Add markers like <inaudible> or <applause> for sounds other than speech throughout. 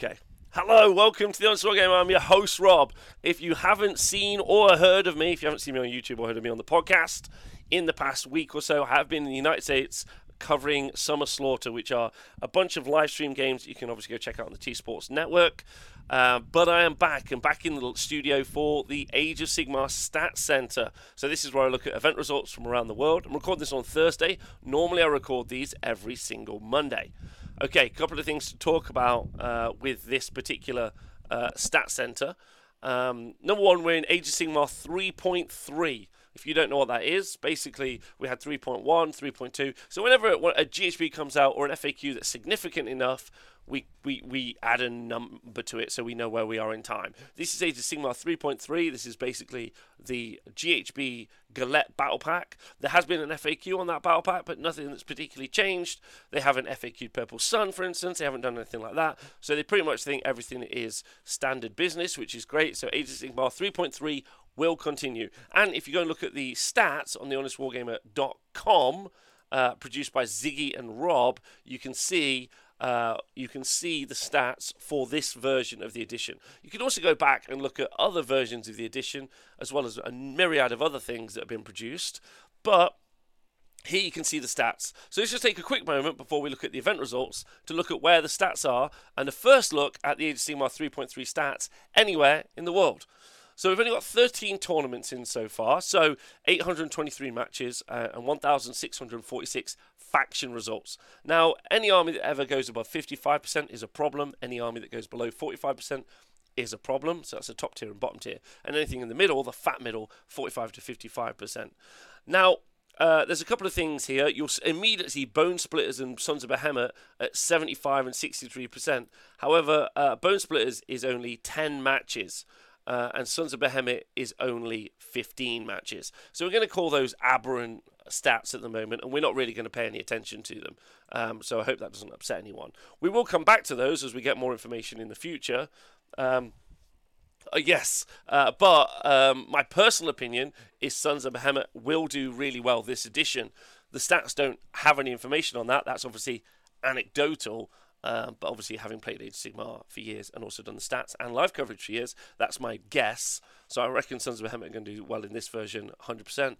Okay. Hello, welcome to the War Game. I'm your host, Rob. If you haven't seen or heard of me, if you haven't seen me on YouTube or heard of me on the podcast, in the past week or so, I have been in the United States covering Summer Slaughter, which are a bunch of live stream games you can obviously go check out on the T Sports Network. Uh, but I am back and back in the studio for the Age of Sigmar Stats Center. So this is where I look at event results from around the world. I'm recording this on Thursday. Normally I record these every single Monday. Okay, a couple of things to talk about uh, with this particular uh, stat center. Um, number one, we're in of Sigmar 3.3. If you don't know what that is, basically we had 3.1, 3.2. So whenever a GHB comes out or an FAQ that's significant enough, we, we, we add a number to it so we know where we are in time. This is Age of Sigmar 3.3. This is basically the GHB Galette Battle Pack. There has been an FAQ on that Battle Pack, but nothing that's particularly changed. They haven't FAQ'd Purple Sun, for instance. They haven't done anything like that. So they pretty much think everything is standard business, which is great. So Age of Sigmar 3.3 will continue. And if you go and look at the stats on the honestwargamer.com, uh, produced by Ziggy and Rob, you can see uh, you can see the stats for this version of the edition. You can also go back and look at other versions of the edition, as well as a myriad of other things that have been produced. But here you can see the stats. So let's just take a quick moment before we look at the event results to look at where the stats are and a first look at the of 3.3 stats anywhere in the world. So we've only got 13 tournaments in so far, so 823 matches uh, and 1,646 faction results. Now, any army that ever goes above 55% is a problem. Any army that goes below 45% is a problem. So that's the top tier and bottom tier. And anything in the middle, the fat middle, 45 to 55%. Now, uh, there's a couple of things here. You'll immediately see Bone Splitters and Sons of Behemoth at 75 and 63%. However, uh, Bone Splitters is only 10 matches uh, and Sons of Behemoth is only 15 matches. So we're going to call those aberrant stats at the moment, and we're not really going to pay any attention to them. Um, so I hope that doesn't upset anyone. We will come back to those as we get more information in the future. Um, uh, yes, uh, but um, my personal opinion is Sons of Behemoth will do really well this edition. The stats don't have any information on that. That's obviously anecdotal. Um, but obviously, having played Age of Sigmar for years and also done the stats and live coverage for years, that's my guess. So I reckon Sons of Behemoth are going to do well in this version 100%.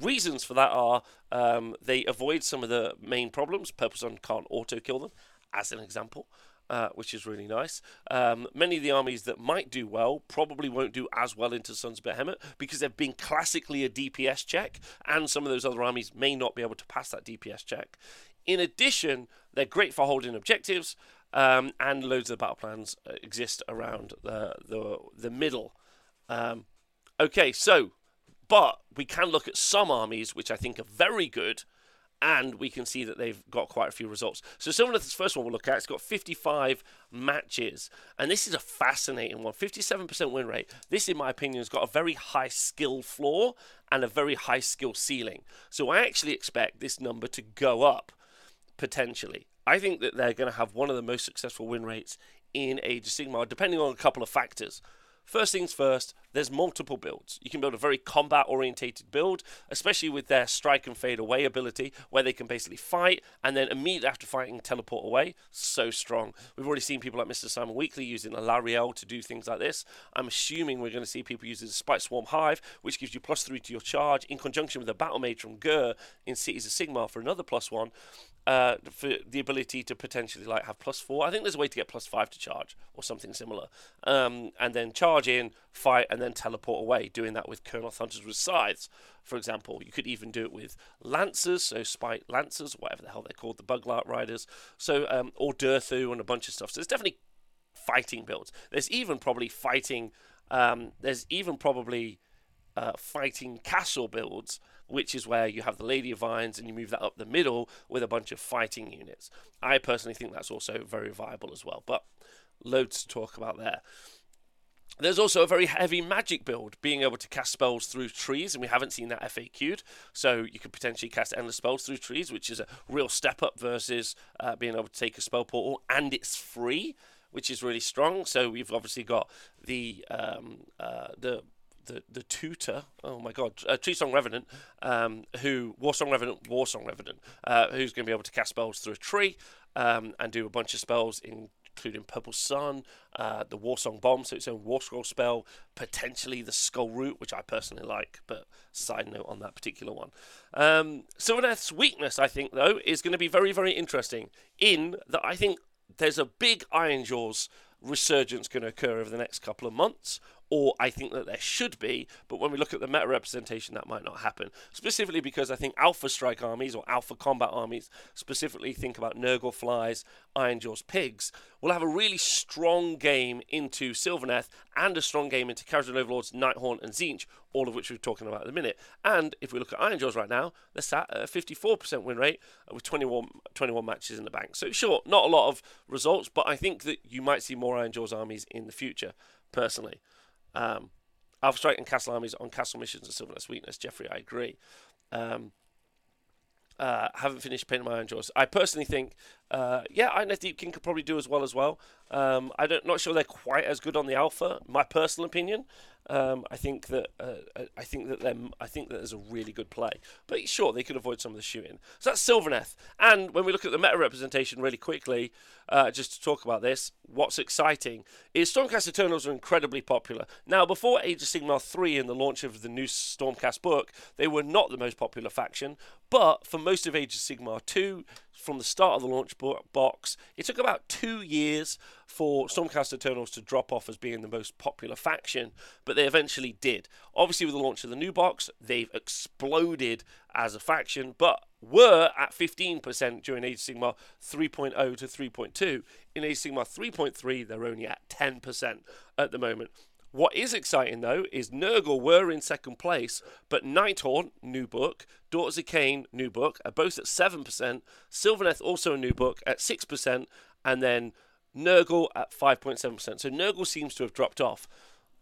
Reasons for that are um, they avoid some of the main problems. Purple Sun can't auto kill them, as an example. Uh, which is really nice. Um, many of the armies that might do well probably won't do as well into Sons of Behemoth because they've been classically a DPS check, and some of those other armies may not be able to pass that DPS check. In addition, they're great for holding objectives, um, and loads of battle plans uh, exist around the the, the middle. Um, okay, so but we can look at some armies which I think are very good, and we can see that they've got quite a few results. So this first one we'll look at, it's got 55 matches, and this is a fascinating one. 57% win rate. This, in my opinion, has got a very high skill floor and a very high skill ceiling. So I actually expect this number to go up potentially. I think that they're going to have one of the most successful win rates in Age of Sigmar, depending on a couple of factors. First things first, there's multiple builds. You can build a very combat orientated build, especially with their strike and fade away ability, where they can basically fight and then immediately after fighting teleport away. So strong. We've already seen people like Mr. Simon Weekly using Alarielle to do things like this. I'm assuming we're going to see people using the Spiteswarm Hive, which gives you plus three to your charge, in conjunction with a Battle Mage from Ghur in Cities of Sigmar for another plus one. Uh, for the ability to potentially like have plus four. I think there's a way to get plus five to charge or something similar. Um, and then charge in, fight, and then teleport away. Doing that with Kurnoth Hunters with scythes, for example. You could even do it with Lancers, so Spike Lancers, whatever the hell they're called, the Buglark Riders. So um, or Durthu and a bunch of stuff. So there's definitely fighting builds. There's even probably fighting. Um, there's even probably uh, fighting castle builds which is where you have the Lady of Vines and you move that up the middle with a bunch of fighting units. I personally think that's also very viable as well, but loads to talk about there. There's also a very heavy magic build, being able to cast spells through trees, and we haven't seen that FAQ'd. So you could potentially cast endless spells through trees, which is a real step up versus uh, being able to take a spell portal, and it's free, which is really strong. So we've obviously got the um, uh, the the the tutor. Oh my God, uh, Tree Song Revenant, um, who War Song Revenant, War Song Revenant, uh, who's going to be able to cast spells through a tree um, and do a bunch of spells in including Purple Sun, uh, the Warsong Bomb, so its own War Scroll spell, potentially the Skull Root, which I personally like, but side note on that particular one. Um, Sylvaneth's weakness, I think, though, is going to be very, very interesting in that I think there's a big Ironjawz resurgence going to occur over the next couple of months, or I think that there should be, but when we look at the meta representation, that might not happen. Specifically because I think Alpha Strike armies or Alpha Combat armies, specifically think about Nurgle Flies, Ironjawz Pigs, will have a really strong game into Sylvaneth and a strong game into Kharadron Overlords, Nighthaunt, and Tzeentch, all of which we're talking about in a minute. And if we look at Ironjawz right now, they're sat at a 54% win rate with 21, 21 matches in the bank. So, sure, not a lot of results, but I think that you might see more Ironjawz armies in the future, personally. Um, Alpha Strike and Castle armies on castle missions are Sylvaneth's weakness. Jeffrey, I agree. Um, uh, haven't finished painting my Ironjawz. I personally think, uh, yeah, I know Deepkin could probably do as well as well. Um, I'm not sure they're quite as good on the alpha. My personal opinion. Um, I think that uh, I think that them. I think that there's a really good play, but sure they could avoid some of the shooting. So that's Sylvaneth. And when we look at the meta representation really quickly, uh, just to talk about this, what's exciting is Stormcast Eternals are incredibly popular. Now, before Age of Sigmar 3 and the launch of the new Stormcast book, they were not the most popular faction, but for most of Age of Sigmar 2, from the start of the launch box, it took about two years for Stormcast Eternals to drop off as being the most popular faction, but they eventually did. Obviously, with the launch of the new box, they've exploded as a faction, but were at 15% during Age of Sigmar 3.0 to 3.2. In Age of Sigmar 3.3, they're only at 10% at the moment. What is exciting though is Nurgle were in second place, but Nighthaunt, new book, Daughters of Khaine, new book, are both at 7%, Sylvaneth also a new book at 6%, and then Nurgle at 5.7%. So Nurgle seems to have dropped off.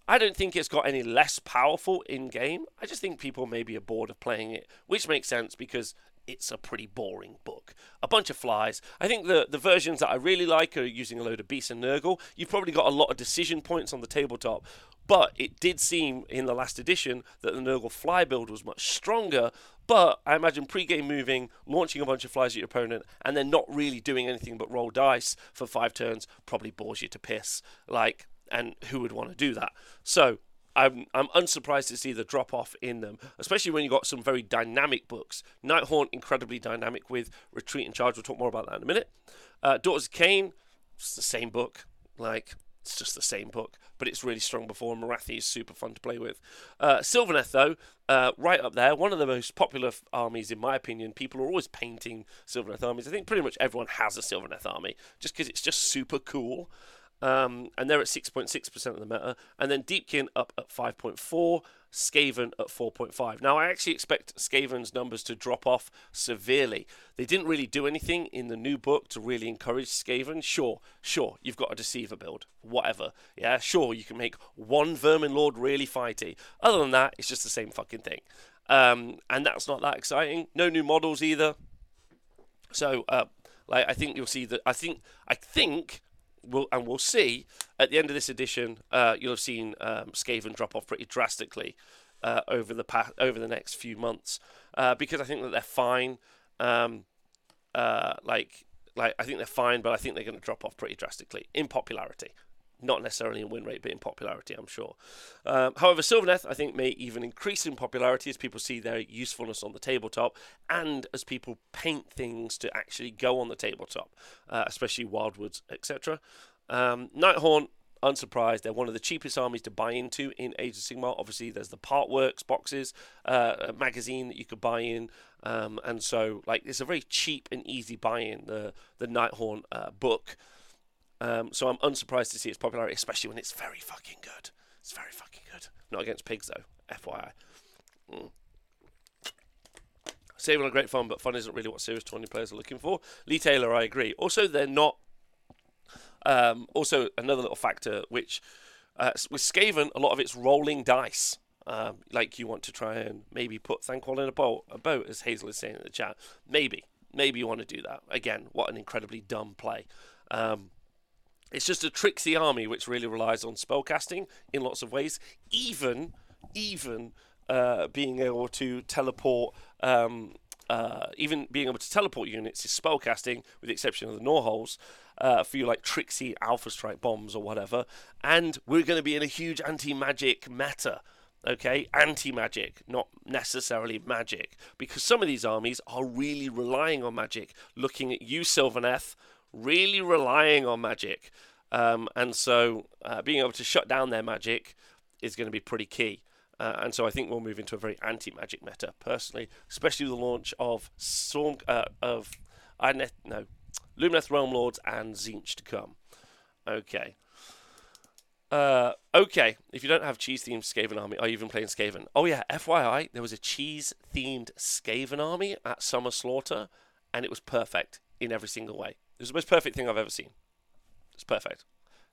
I don't think it's got any less powerful in game. I just think people maybe are bored of playing it, which makes sense because it's a pretty boring book. A bunch of flies. I think the, the versions that I really like are using a load of Beast and Nurgle. You've probably got a lot of decision points on the tabletop, but it did seem in the last edition that the Nurgle fly build was much stronger. But I imagine pre-game moving, launching a bunch of flies at your opponent, and then not really doing anything but roll dice for five turns probably bores you to piss. Like, and who would want to do that? So I'm I'm unsurprised to see the drop off in them, especially when you've got some very dynamic books. Nighthaunt incredibly dynamic with Retreat and Charge. We'll talk more about that in a minute. Uh, Daughters of Khaine, it's the same book. Like it's just the same book, but it's really strong before. Morathi is super fun to play with. Uh, Sylvaneth, though, uh, right up there, one of the most popular f- armies, in my opinion. People are always painting Sylvaneth armies. I think pretty much everyone has a Sylvaneth army just because it's just super cool. Um, and they're at 6.6% of the meta. And then Deepkin up at 5.4, Skaven at 4.5. Now, I actually expect Skaven's numbers to drop off severely. They didn't really do anything in the new book to really encourage Skaven. Sure, sure, you've got a Deceiver build, whatever. Yeah, sure, you can make one Vermin Lord really fighty. Other than that, it's just the same fucking thing. Um, and that's not that exciting. No new models either. So, uh, like, I think you'll see that. I think, I think we'll, and we'll see at the end of this edition, uh, you'll have seen um, Skaven drop off pretty drastically uh, over the past, over the next few months uh, because I think that they're fine. Um, uh, like, like I think they're fine, but I think they're going to drop off pretty drastically in popularity. Not necessarily in win rate, but in popularity, I'm sure. Um, however, Sylvaneth, I think, may even increase in popularity as people see their usefulness on the tabletop and as people paint things to actually go on the tabletop, uh, especially Wildwoods, etc. Um, Nighthaunt, unsurprised, they're one of the cheapest armies to buy into in Age of Sigmar. Obviously, there's the Partworks boxes, uh, magazine that you could buy in, um, and so like it's a very cheap and easy buy-in. The the Nighthaunt uh, book. Um, so I'm unsurprised to see its popularity, especially when it's very fucking good. It's very fucking good. Not against pigs though, FYI. Mm. Saving are great fun, but fun isn't really what serious 20 players are looking for. Lee Taylor, I agree. Also, they're not. Um, also, another little factor which uh, with Skaven, a lot of it's rolling dice. Um, like you want to try and maybe put Thanquol in a boat, a boat, as Hazel is saying in the chat. Maybe, maybe you want to do that. Again, what an incredibly dumb play. Um, it's just a tricksy army which really relies on spellcasting in lots of ways, even even uh, being able to teleport. Um, uh, even being able to teleport units is spellcasting, with the exception of the Gnawholes. uh, a few like tricksy Alpha Strike bombs or whatever, and we're going to be in a huge anti-magic meta. Okay, anti-magic, not necessarily magic, because some of these armies are really relying on magic. Looking at you, Sylvaneth, really relying on magic, um, and so uh, being able to shut down their magic is going to be pretty key. Uh, and so I think we'll move into a very anti-magic meta, personally, especially with the launch of Storm uh, of I no Lumineth Realm Lords and Tzeentch to come. Okay. Uh, okay, if you don't have cheese themed Skaven army, are you even playing Skaven? Oh yeah, FYI, there was a cheese themed Skaven army at Summer Slaughter, and it was perfect in every single way. It was the most perfect thing I've ever seen. It's perfect.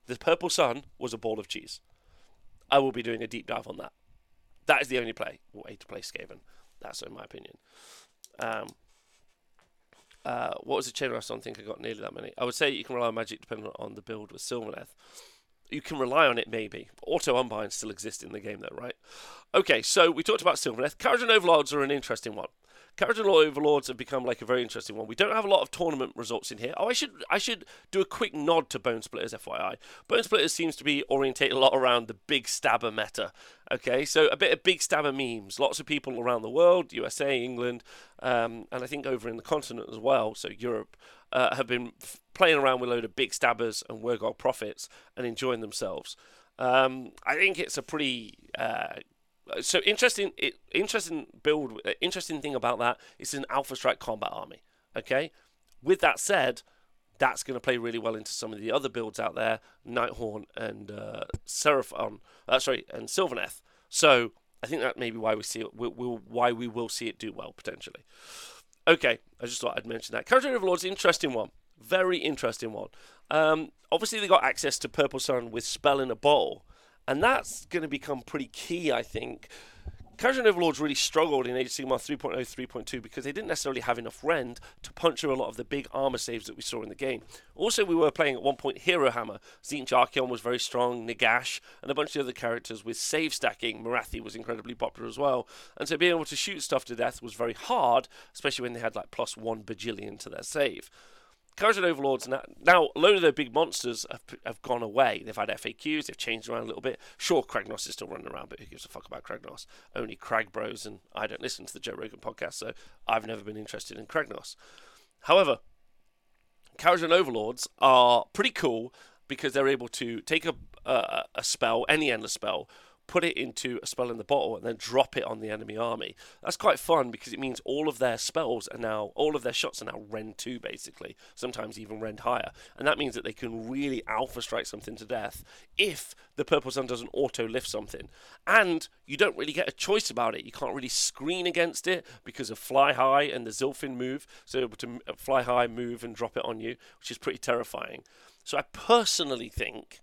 The purple sun was a ball of cheese. I will be doing a deep dive on that. That is the only play way to play Skaven. That's in my opinion. Um, uh, what was the chain? I don't think I got nearly that many. I would say you can rely on magic depending on the build with Sylvaneth. You can rely on it maybe. Auto unbind still exists in the game though, right? Okay, so we talked about Sylvaneth. Kharadron Overlords are an interesting one. Kharadron Overlords have become like a very interesting one. We don't have a lot of tournament results in here. Oh, I should I should do a quick nod to Bone Splitters, FYI. Bone Splitters seems to be orientated a lot around the big stabber meta. Okay, so a bit of big stabber memes. Lots of people around the world, USA, England, um, and I think over in the continent as well, so Europe, uh, have been playing around with a load of big stabbers and Wurrgog prophets and enjoying themselves. Um, I think it's a pretty uh, so interesting. Interesting build. Uh, interesting thing about that is an Alpha Strike combat army. Okay. With that said, that's going to play really well into some of the other builds out there, Nighthaunt and uh, Seraphon. Uh, sorry, and Sylvaneth. So I think that may be why we see it. We'll, we'll, why we will see it do well potentially. Okay, I just thought I'd mention that. Overlord's an interesting one. Very interesting one. Um, obviously, they got access to Purple Sun with Spell in a Bowl. And that's going to become pretty key, I think. Kharadron Overlords really struggled in Age of Sigmar 3.0, 3.2 because they didn't necessarily have enough rend to puncture a lot of the big armor saves that we saw in the game. Also, we were playing at one point Hero Hammer. Tzeentch Archaon was very strong, Nagash, and a bunch of the other characters with save stacking. Morathi was incredibly popular as well. And so being able to shoot stuff to death was very hard, especially when they had like plus one bajillion to their save. Kharadron Overlords now, now a load of their big monsters have, have gone away. They've had FAQs, they've changed around a little bit. Sure, Kragnos is still running around, but who gives a fuck about Kragnos? Only Crag Bros, and I don't listen to the Joe Rogan podcast, so I've never been interested in Kragnos. However, Kharadron Overlords are pretty cool because they're able to take a, a, a spell, any endless spell, put it into a spell in the bottle and then drop it on the enemy army. That's quite fun because it means all of their spells are now, all of their shots are now Rend 2 basically, sometimes even Rend higher. And that means that they can really alpha strike something to death if the Purple Sun doesn't auto lift something. And you don't really get a choice about it. You can't really screen against it because of Fly High and the Zilfin move, so to uh, fly high, move, and drop it on you, which is pretty terrifying. So I personally think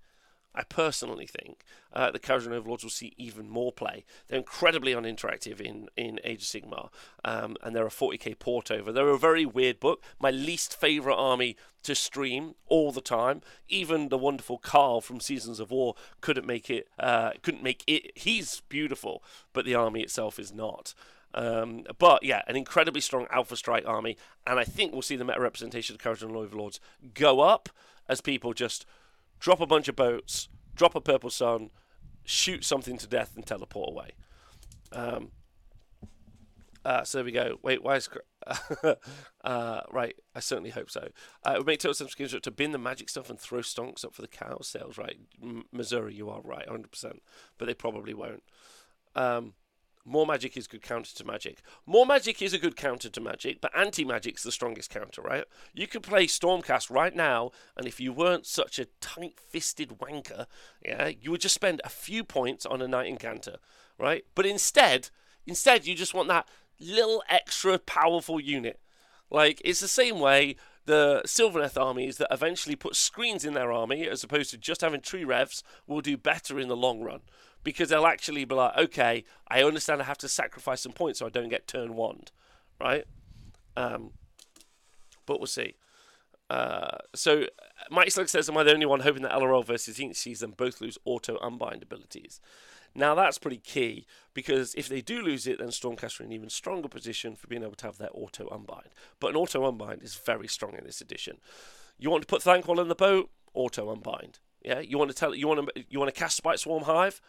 I personally think uh, the Kharadron Overlords will see even more play. They're incredibly uninteractive in, in Age of Sigmar, um, and they're a 40k port over. They're a very weird book. My least favourite army to stream all the time. Even the wonderful Carl from Seasons of War couldn't make it. Uh, couldn't make it. He's beautiful, but the army itself is not. Um, but yeah, an incredibly strong Alpha Strike army, and I think we'll see the meta representation of Kharadron Overlords go up as people just drop a bunch of boats, drop a purple sun, shoot something to death, and teleport away. Um, uh, so there we go. Wait, why is <laughs> uh, right? I certainly hope so. Uh, it would make total sense to bin the magic stuff and throw stonks up for the cow sales. Right, M- Missouri, you are right, hundred percent. But they probably won't. Um, more magic is good counter to magic. More magic is a good counter to magic, but anti magic's the strongest counter, right? You could play Stormcast right now, and if you weren't such a tight fisted wanker, yeah, you would just spend a few points on a Knight-Incantor, right? But instead, instead, you just want that little extra powerful unit. Like, it's the same way the Sylvaneth armies that eventually put screens in their army as opposed to just having tree revs will do better in the long run because they'll actually be like, okay, I understand I have to sacrifice some points so I don't get turn wand, right? Um, but we'll see. Uh, so Mike Slug says, "Am I the only one hoping that LRL versus Inc sees them both lose auto unbind abilities?" Now that's pretty key because if they do lose it, then Stormcast are in an even stronger position for being able to have their auto unbind. But an auto unbind is very strong in this edition You want to put Thanquol in the boat? Auto unbind. Yeah. You want to tell you want to you want to cast Spite Swarm Hive?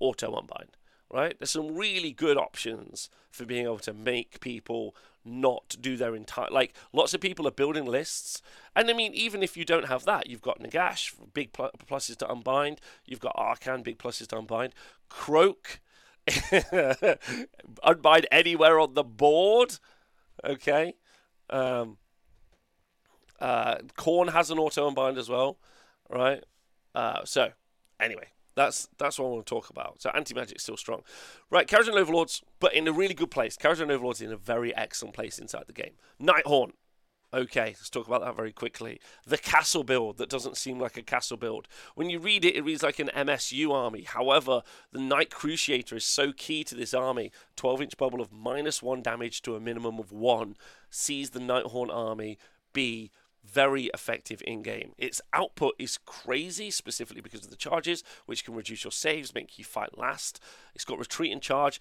Auto unbind. Right. There's some really good options for being able to make people not do their entire like lots of people are building lists and i mean even if you don't have that you've got nagash big pl- pluses to unbind you've got Archaon big pluses to unbind Kroak <laughs> unbind anywhere on the board okay um uh Khorne has an auto unbind as well right uh so anyway that's that's what I want to talk about. So anti magic's still strong, right? Kharadron Overlords, but in a really good place. Kharadron Overlords in a very excellent place inside the game. Nighthaunt. Okay, let's talk about that very quickly. The castle build that doesn't seem like a castle build. When you read it, it reads like an MSU army. However, the Knight Cruciator is so key to this army. 12 inch bubble of minus one damage to a minimum of one sees the Nighthaunt army be very effective in game. Its output is crazy, specifically because of the charges, which can reduce your saves, make you fight last. It's got retreat and charge.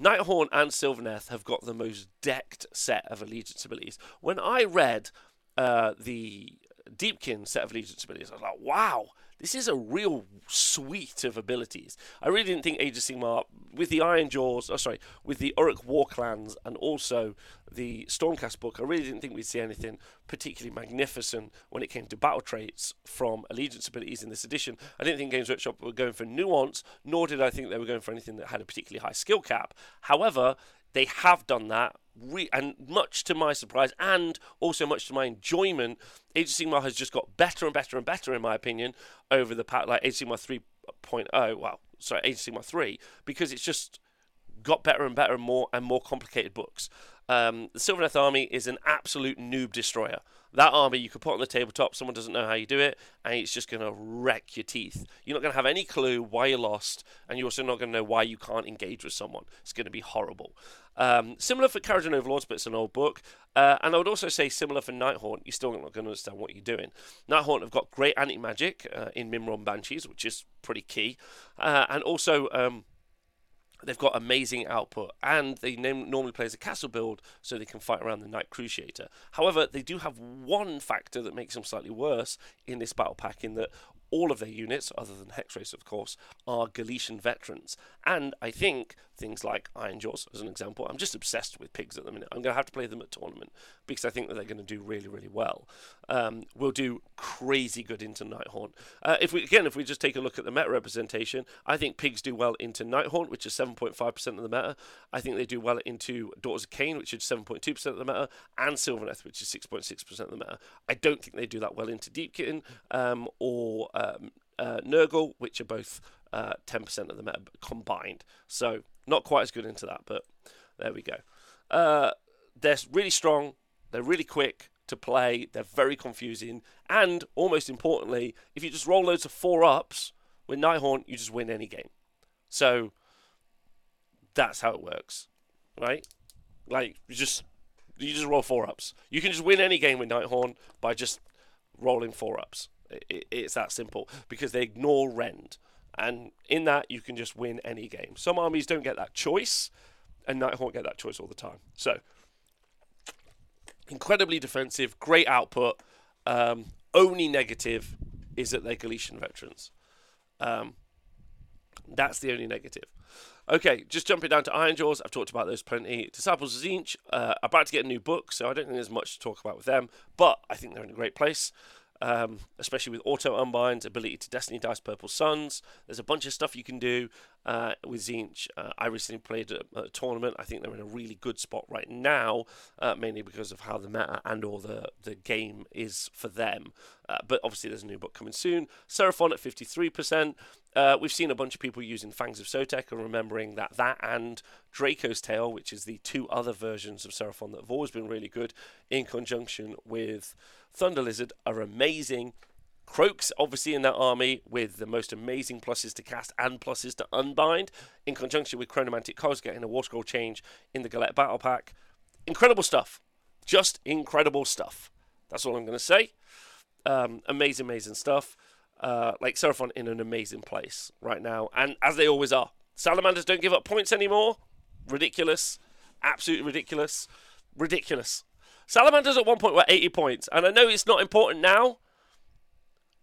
Nighthaunt and Sylvaneth have got the most decked set of allegiance abilities. When I read uh, the Deepkin set of allegiance abilities, I was like, wow, this is a real suite of abilities. I really didn't think Age of Sigmar, with the Ironjawz, oh sorry, with the Orruk Warclans and also the Stormcast book, I really didn't think we'd see anything particularly magnificent when it came to battle traits from allegiance abilities in this edition. I didn't think Games Workshop were going for nuance, nor did I think they were going for anything that had a particularly high skill cap. However, they have done that re- and much to my surprise and also much to my enjoyment, Age of Sigmar has just got better and better and better, in my opinion, over the past, like Age of Sigmar 3.0, well, sorry, Age of Sigmar 3, because it's just got better and better and more and more complicated books. Um, the Death army is an absolute noob destroyer. That army you could put on the tabletop, someone doesn't know how you do it, and it's just going to wreck your teeth. You're not going to have any clue why you're lost, and you're also not going to know why you can't engage with someone. It's going to be horrible. Um, similar for Kharadron Overlords, but it's an old book. Uh, and I would also say similar for Nighthaunt. You're still not going to understand what you're doing. Nighthaunt have got great anti magic uh, in Myrmourn Banshees, which is pretty key. Uh, and also. Um, They've got amazing output, and they normally play as a castle build, so they can fight around the knight Cruciator. However, they do have one factor that makes them slightly worse in this battle pack, in that all of their units, other than Hexwraiths, of course, are Galletian veterans. And I think things like Ironjawz, as an example, I'm just obsessed with pigs at the minute. I'm going to have to play them at tournament because I think that they're going to do really, really well. Um, we'll do crazy good into Nighthaunt. Uh, if we again, if we just take a look at the meta representation, I think pigs do well into Nighthaunt, which is 7.5% of the meta. I think they do well into Daughters of Khaine, which is 7.2% of the meta, and Sylvaneth, which is 6.6% of the meta. I don't think they do that well into Deepkin um, or um, uh, Nurgle, which are both uh, 10% of the meta combined. So not quite as good into that, but there we go. Uh, they're really strong. They're really quick to play. They're very confusing. And almost importantly, if you just roll loads of four ups with Nighthaunt, you just win any game. So that's how it works, right? Like you just you just roll four ups. You can just win any game with Nighthaunt by just rolling four ups. It, it's that simple because they ignore rend, and in that you can just win any game. Some armies don't get that choice, and Nighthaunt get that choice all the time. So incredibly defensive, great output. Um, only negative is that they're Galletian veterans. Um, that's the only negative. Okay, just jumping down to Ironjawz. I've talked about those plenty. Disciples of Tzeentch, uh, about to get a new book, so I don't think there's much to talk about with them, but I think they're in a great place um, especially with auto unbinds, ability to Destiny Dice Purple Suns. There's a bunch of stuff you can do uh, with Tzeentch. Uh, I recently played a, a, tournament. I think they're in a really good spot right now, uh, mainly because of how the meta and all the, the game is for them. Uh, but obviously, there's a new book coming soon. Seraphon at 53%. Uh, we've seen a bunch of people using Fangs of Sotek and remembering that that and Draco's Tail, which is the two other versions of Seraphon that have always been really good, in conjunction with Thunder Lizard, are amazing. Kroak's obviously in that army with the most amazing pluses to cast and pluses to unbind, in conjunction with Chronomantic Cogs getting a War Scroll change in the Galette Battle Pack. Incredible stuff. Just incredible stuff. That's all I'm going to say. Um, amazing, amazing stuff. Uh, like Seraphon in an amazing place right now, and as they always are. Salamanders don't give up points anymore. Ridiculous. Absolutely ridiculous. Ridiculous. Salamanders at one point were 80 points, and I know it's not important now,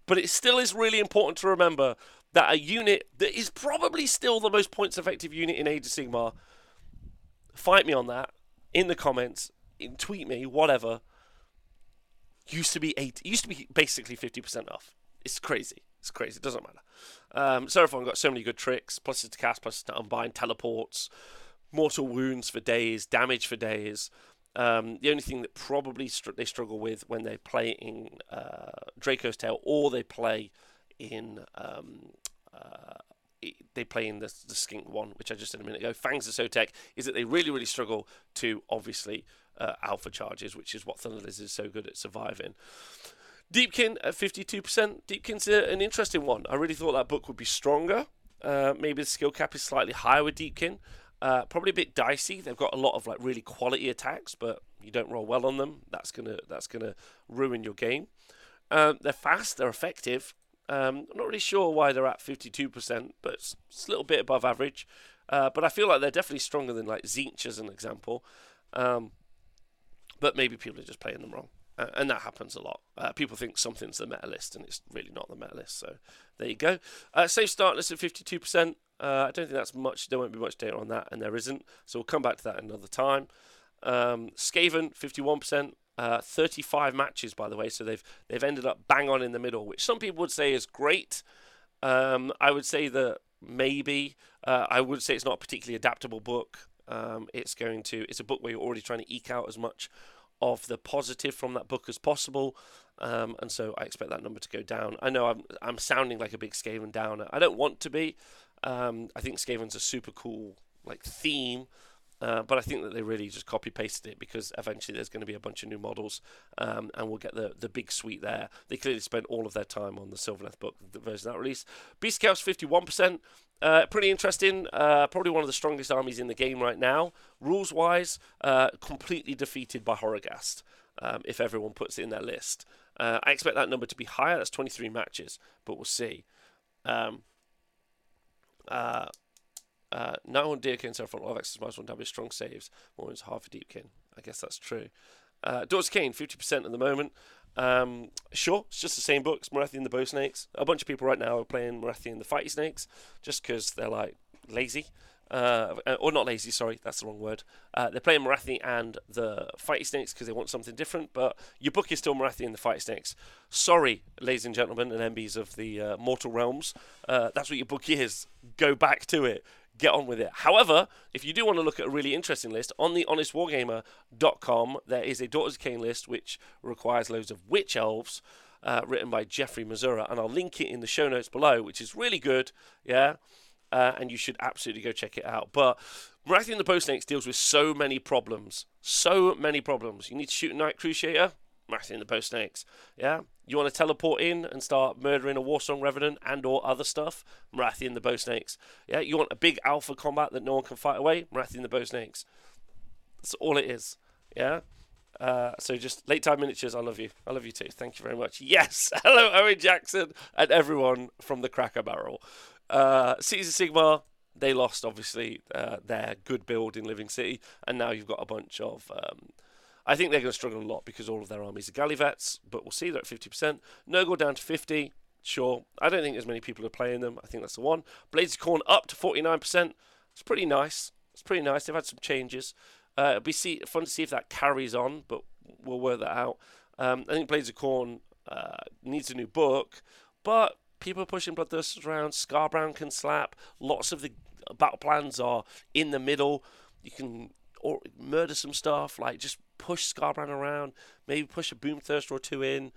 but it still is really important to remember that a unit that is probably still the most points effective unit in Age of Sigmar. Fight me on that in the comments, in tweet me, whatever. Used to be eight. Used to be basically fifty percent off. It's crazy. It's crazy. It doesn't matter. Um, Seraphon got so many good tricks. Plus it's to cast, plus to unbind, teleports, mortal wounds for days, damage for days. Um, the only thing that probably str- they struggle with when they play in uh, Draco's Tail or they play in um, uh, they play in the, the skink one, which I just said a minute ago. Fangs of Sotek is that they really, really struggle to obviously uh, alpha charges, which is what Thunderliz is so good at surviving. Deepkin at 52%. Deepkin's a, an interesting one. I really thought that book would be stronger. Uh, maybe the skill cap is slightly higher with Deepkin. Uh, probably a bit dicey. They've got a lot of like really quality attacks, but you don't roll well on them. That's gonna that's gonna ruin your game. Um, they're fast. They're effective. Um, I'm not really sure why they're at 52%, but it's, it's a little bit above average. Uh, but I feel like they're definitely stronger than like Tzeentch as an example. Um, but maybe people are just playing them wrong. Uh, and that happens a lot. Uh, people think something's the meta list, and it's really not the meta list. So there you go. Uh, safe start list at 52%. Uh, I don't think that's much. There won't be much data on that, and there isn't. So we'll come back to that another time. Um, Skaven, 51%. Uh, 35 matches, by the way, so they've they've ended up bang on in the middle, which some people would say is great. Um, I would say that maybe uh, I would say it's not a particularly adaptable book. Um, it's going to it's a book where you're already trying to eke out as much of the positive from that book as possible, um, and so I expect that number to go down. I know I'm I'm sounding like a big Skaven downer. I don't want to be. Um, I think Skaven's a super cool like theme uh, but I think that they really just copy pasted it because eventually there's going to be a bunch of new models, um, and we'll get the the big suite there. They clearly spent all of their time on the Sylvaneth book, the version that released. Beast Chaos 51%, uh, pretty interesting. Uh, probably one of the strongest armies in the game right now. Rules wise, uh, completely defeated by Horrorghast. Um, if everyone puts it in their list, uh, I expect that number to be higher. That's 23 matches, but we'll see. Um, uh, uh, now on Deepkin, so front of access minus one damage, strong saves, more is half for Deepkin. I guess that's true. Uh, Daughters Khaine, 50% at the moment. Um, sure, it's just the same books, Morathi and the Bow Snakes. A bunch of people right now are playing Morathi and the Fighty Snakes just because they're like lazy. Uh, or not lazy, sorry, that's the wrong word. Uh, they're playing Morathi and the Fighty Snakes because they want something different, but your book is still Morathi and the Fighty Snakes. Sorry, ladies and gentlemen and MBs of the uh, Mortal Realms, uh, that's what your book is. Go back to it get on with it. However, if you do want to look at a really interesting list, on the honestwargamer.com, there is a Daughters of Khaine list which requires loads of witch elves. Uh, written by Jeffrey Mazura, and I'll link it in the show notes below, which is really good. Yeah, uh, and you should absolutely go check it out. But Morathi and the Bow Snakes deals with so many problems, so many problems. You need to shoot a Night Crusader, Morathi and the Bow Snakes. Yeah, you want to teleport in and start murdering a Warsong Revenant and or other stuff? Morathi and the Bow Snakes. Yeah, you want a big alpha combat that no one can fight away? Morathi and the Bow Snakes. That's all it is. Yeah. Uh, so just late time miniatures. I love you. I love you too. Thank you very much. Yes. <laughs> Hello, Owen Jackson and everyone from the Cracker Barrel. Uh, Cities of Sigmar. They lost obviously uh, their good build in Living City, and now you've got a bunch of. Um, I think they're going to struggle a lot because all of their armies are Gallivets, but we'll see. They're at 50%. Nurgle down to 50. Sure. I don't think as many people are playing them. I think that's the one. Blades of Khorne up to 49%. It's pretty nice. It's pretty nice. They've had some changes. Uh, it'll be see, fun to see if that carries on, but we'll work that out. Um, I think Blades of Khorne uh, needs a new book, but people pushing Bloodthirsters around. Skarbrand can slap. Lots of the battle plans are in the middle. You can or murder some stuff, like just push Skarbrand around, maybe push a Boomthirster or two in.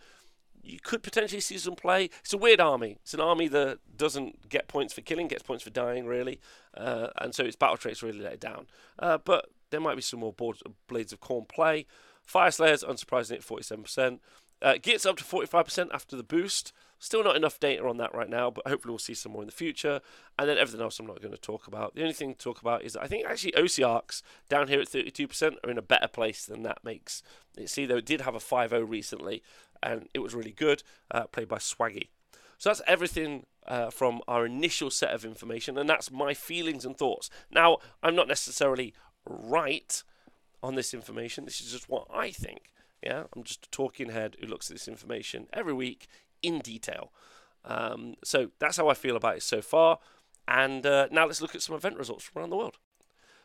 You could potentially see some play. It's a weird army. It's an army that doesn't get points for killing, gets points for dying, really. Uh, and so its battle traits really let it down. Uh, but there might be some more boards, Blades of Khorne play. Fyreslayers, unsurprisingly, at 47%. Uh, gets up to 45% after the boost. Still not enough data on that right now, but hopefully we'll see some more in the future. And then everything else I'm not going to talk about. The only thing to talk about is I think actually Ossiarchs down here at 32% are in a better place than that makes it see. Though it did have a 5-0 recently, and it was really good, uh, played by Swaggy. So that's everything uh, from our initial set of information, and that's my feelings and thoughts. Now, I'm not necessarily right on this information. This is just what I think. Yeah, I'm just a talking head who looks at this information every week in detail. Um, so that's how I feel about it so far. And uh, now let's look at some event results from around the world.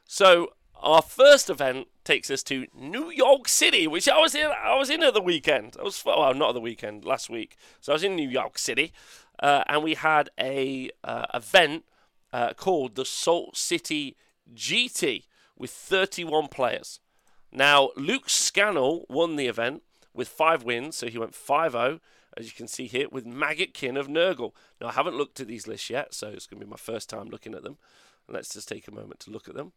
So our first event takes us to New York City, which I was in. I was in at the weekend. I was well, not at the weekend, last week. So I was in New York City, uh, and we had a uh, event uh, called the Salt City GT with 31 players. Now Luke Scannell won the event with five wins, so he went 5-0 as you can see here, with Maggotkin of Nurgle. Now, I haven't looked at these lists yet, so it's going to be my first time looking at them. Let's just take a moment to look at them.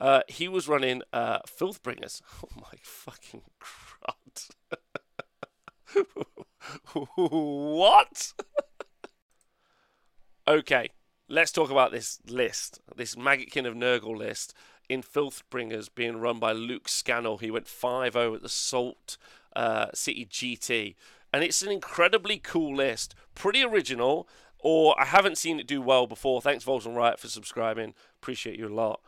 Uh, he was running uh, Filthbringers. <laughs> Oh my fucking crud. <laughs> what? <laughs> okay, let's talk about this list, this Maggotkin of Nurgle list in Filthbringers being run by Luke Scannell. He went 5 0 at the Salt uh, City GT. And it's an incredibly cool list, pretty original, or I haven't seen it do well before. Thanks, Volson Riot, for subscribing. Appreciate you a lot.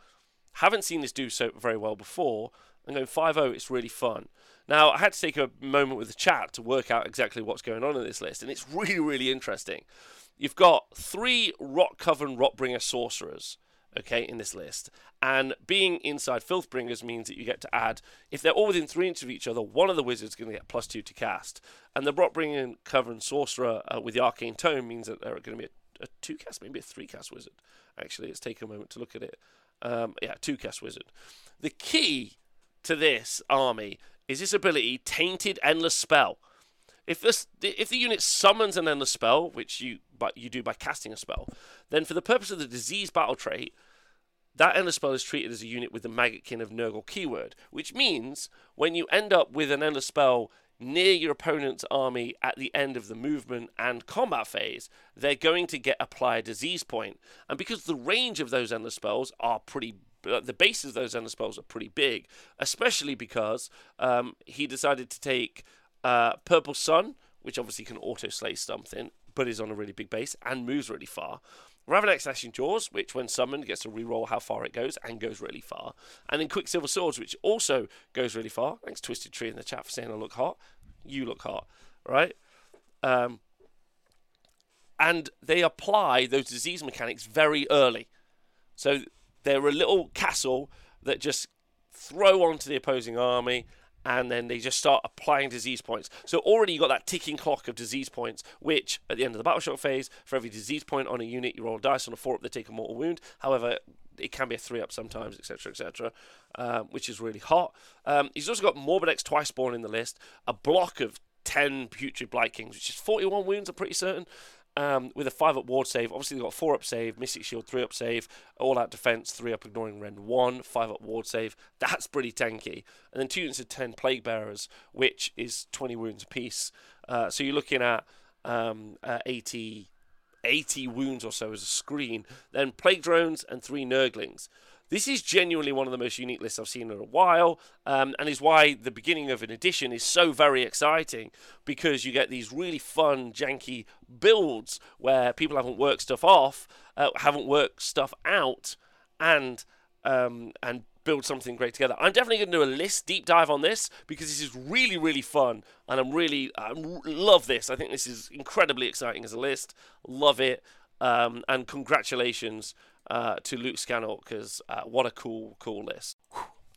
Haven't seen this do so very well before. I'm going 5 0, it's really fun. Now, I had to take a moment with the chat to work out exactly what's going on in this list, and it's <laughs> really, really interesting. You've got three Rot Coven Rotbringer sorcerers okay, in this list. And being inside Filthbringers means that you get to add, if they're all within three inches of each other, one of the wizards is going to get plus two to cast. And the Rotbringer and Sorcerer uh, with the Arcane Tome means that they're going to be a, a, two cast, maybe a three cast wizard. Actually, it's taken a moment to look at it. Um, yeah, two cast wizard. The key to this army is this ability, Tainted Endless Spell. If this, if the unit summons an endless spell, which you but you do by casting a spell, then for the purpose of the disease battle trait, that endless spell is treated as a unit with the Maggotkin of Nurgle keyword, which means when you end up with an endless spell near your opponent's army at the end of the movement and combat phase, they're going to get applied disease point. And because the range of those endless spells are pretty the bases of those endless spells are pretty big, especially because um, he decided to take uh, Purple Sun, which obviously can auto slay something, but is on a really big base and moves really far. Ravenak's Slashing Jaws, which when summoned gets to reroll how far it goes and goes really far. And then Quicksilver Swords, which also goes really far. Thanks, Twisted Tree in the chat for saying I look hot. You look hot, right? Um, and they apply those disease mechanics very early. So they're a little castle that just throw onto the opposing army and then they just start applying disease points. So already you got that ticking clock of disease points, which at the end of the battle shock phase, for every disease point on a unit, you roll dice on a four up, they take a mortal wound. However, it can be a three up sometimes, etc., etc., um, which is really hot. Um, he's also got Morbidex Twiceborn in the list, a block of 10 Putrid Blight Kings, which is 41 wounds, I'm pretty certain um, with a 5 up ward save. Obviously, they've got 4 up save, Mystic Shield, 3 up save, all out defense, 3 up ignoring Rend 1, 5 up ward save. That's pretty tanky. And then 2 units of 10 Plague Bearers, which is 20 wounds apiece. Uh, so you're looking at um, uh, 80, 80 wounds or so as a screen. Then Plague Drones and 3 Nurglings. This is genuinely one of the most unique lists I've seen in a while, um, and is why the beginning of an edition is so very exciting because you get these really fun, janky builds where people haven't worked stuff off, uh, haven't worked stuff out, and um, and build something great together. I'm definitely going to do a list deep dive on this because this is really really fun and I'm really I love this. I think this is incredibly exciting as a list. Love it. Um, and congratulations uh, to Luke because uh, what a cool, cool list.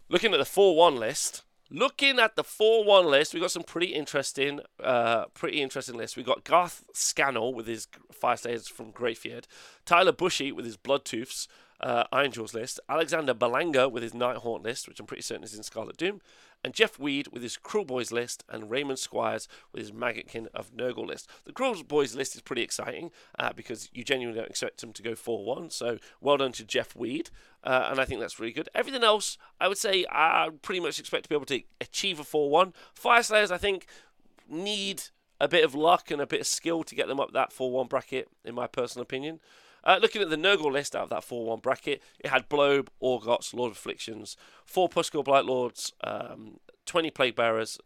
Looking at the 4 1 list. Looking at the 4 1 list, we've got some pretty interesting, uh, pretty interesting lists. We've got Garth Scannell with his Fire Fyreslayers from Greyfyrd, Tyler Bushy with his Bloodtoofs, uh, Ironjawz list, Alexander Balanga with his Nighthaunt list, which I'm pretty certain is in Scarlet Doom, and Jeff Weed with his Kruleboyz list, and Raymond Squires with his Maggotkin of Nurgle list. The Cruel Boys list is pretty exciting uh, because you genuinely don't expect them to go 4 1, so well done to Jeff Weed, uh, and I think that's really good. Everything else, I would say, I pretty much expect to be able to achieve a 4 1. Fyreslayers, I think, need a bit of luck and a bit of skill to get them up that 4 1 bracket, in my personal opinion. Uh, looking at the Nurgle list out of that 4 1 bracket, it had Bloab, Orghotts, Lord of Afflictions, 4 Pusgoyle Blight Lords, um, 20 Plague Bearers,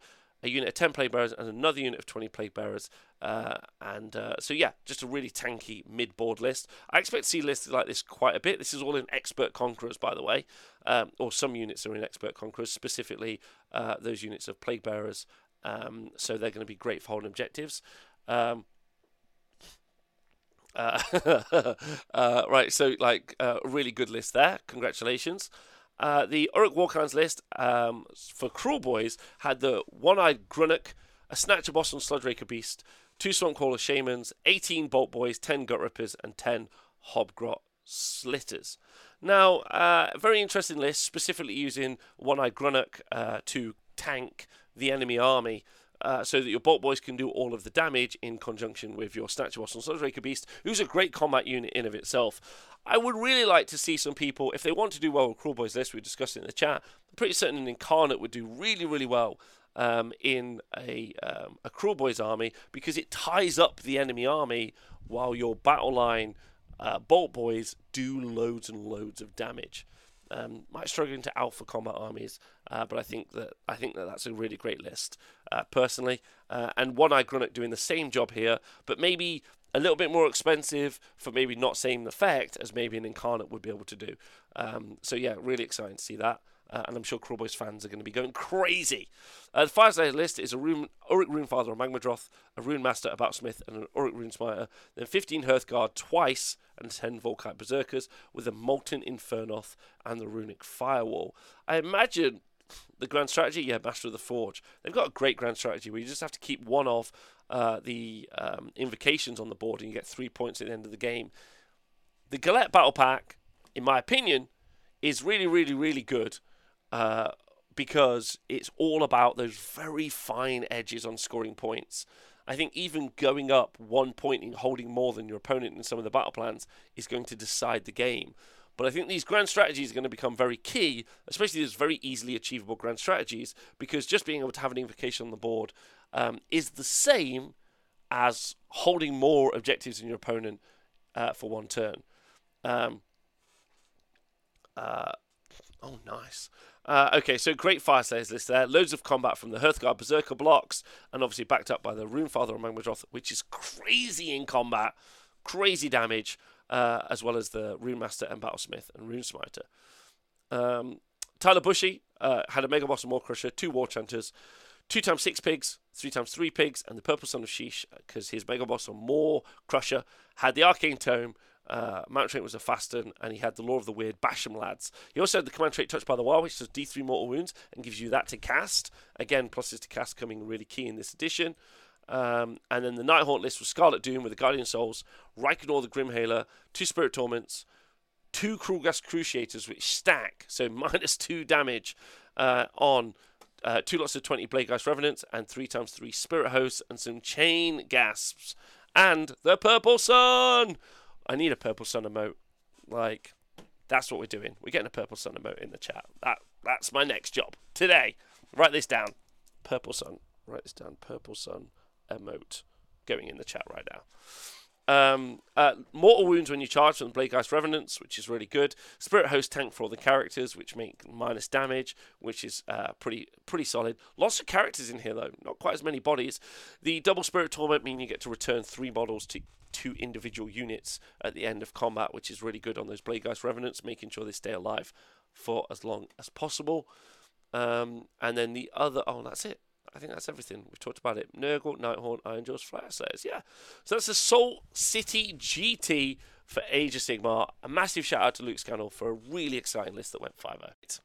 a unit of 10 Plague Bearers, and another unit of 20 Plague Bearers. Uh, and uh, so, yeah, just a really tanky mid board list. I expect to see lists like this quite a bit. This is all in Expert Conquerors, by the way, um, or some units are in Expert Conquerors, specifically uh, those units of Plague Bearers Um, so they're going to be great for holding objectives. Um, uh, <laughs> uh, right, so like a uh, really good list there. Congratulations. Uh, the Orruk Warclans list um, for boys had the One-Eyed Grunnock, a Snatchaboss and Sludge Raker Beast, two Swampcalla Shamans, 18 Bolt Boys, 10 Gutrippaz, and 10 Hobgrot Slittaz. Now, uh, very interesting list, specifically using One-Eyed Grunnock uh, to tank the enemy army. Uh, so that your Boltboyz can do all of the damage in conjunction with your Snatchaboss and Sludgeraker Beast, who's a great combat unit in of itself. I would really like to see some people, if they want to do well with Kruleboyz list, we discussed it in the chat, I'm pretty certain an Incarnate would do really, really well um, in a, um, a Kruleboyz army because it ties up the enemy army while your battle line uh, Boltboyz do loads and loads of damage. Um, might struggle into alpha combat armies, uh, but I think that I think that that's a really great list uh, personally. Uh, and One Eye Grunnock doing the same job here, but maybe a little bit more expensive for maybe not same effect as maybe an incarnate would be able to do. Um, so yeah, really exciting to see that. Uh, and I'm sure Kruleboyz fans are going to be going crazy. Uh, the Fireside list is a Rune, Auric Runefather, a Magmadroth, a Rune Master, a Battlesmith, and an Auric Runesmiter. Then 15 Hearthguard twice, and 10 Vulkite Berzerkers with a Molten Infernoth and the Runic Firewall. I imagine the grand strategy, yeah, Master of the Forge. They've got a great grand strategy where you just have to keep one of uh, the um, invocations on the board and you get three points at the end of the game. The Galette Battle Pack, in my opinion, is really, really, really good uh, because it's all about those very fine edges on scoring points. I think even going up one point and holding more than your opponent in some of the battle plans is going to decide the game. But I think these grand strategies are going to become very key, especially these very easily achievable grand strategies, because just being able to have an invocation on the board um, is the same as holding more objectives than your opponent uh, for one turn. Um, uh, oh, nice. Uh, okay, so great Fyreslayers list there. Loads of combat from the Hearthguard Berserker blocks, and obviously backed up by the Runefather and Magmadroth, which is crazy in combat, crazy damage, uh, as well as the Rune Master and Battlesmith and Rune Smiter. Um, Tyler Bushy uh, had a Megaboss and Maw-Krusha, two Warchanters, two times six pigs, three times three pigs, and the Purple Sun of Shyish, because his Megaboss and Maw Crusher had the Arcane Tome, uh, Mount Trait was a Fast 'Un, and he had the Lore of the Weird, Bash 'Em Ladz. He also had the Command Trait Touched by the Wild, which does D3 Mortal Wounds and gives you that to cast. Again, pluses to cast coming really key in this edition. Um, and then the Nighthaunt list was Scarlet Doom with the Guardian Souls, Reikenor the Grimhailer, two Spirit Torments, two Krulghast Cruciators, which stack, so <laughs> minus two damage uh, on uh, two lots of 20 Bladegheist Revenants, and three times three Spirit Hosts, and some Chainrasps. And the Purple Sun! I need a purple sun emote. Like, that's what we're doing. We're getting a purple sun emote in the chat. That that's my next job today. Write this down. Purple sun. Write this down. Purple sun emote going in the chat right now. Um, uh, mortal wounds when you charge from the Bladegheist Revenants, which is really good. Spirit Host tank for all the characters, which make minus damage, which is uh, pretty pretty solid. Lots of characters in here though, not quite as many bodies. The double Spirit Torment mean you get to return three models to two individual units at the end of combat, which is really good on those Bladegheist Revenants, making sure they stay alive for as long as possible. Um, and then the other, oh, that's it. I think that's everything. We've talked about it. Nurgle, Nighthaunt, Ironjawz, Fyreslayers. Yeah. So that's the Salt City GT for Age of Sigmar. A massive shout out to Luke Scannell for a really exciting list that went 5 0.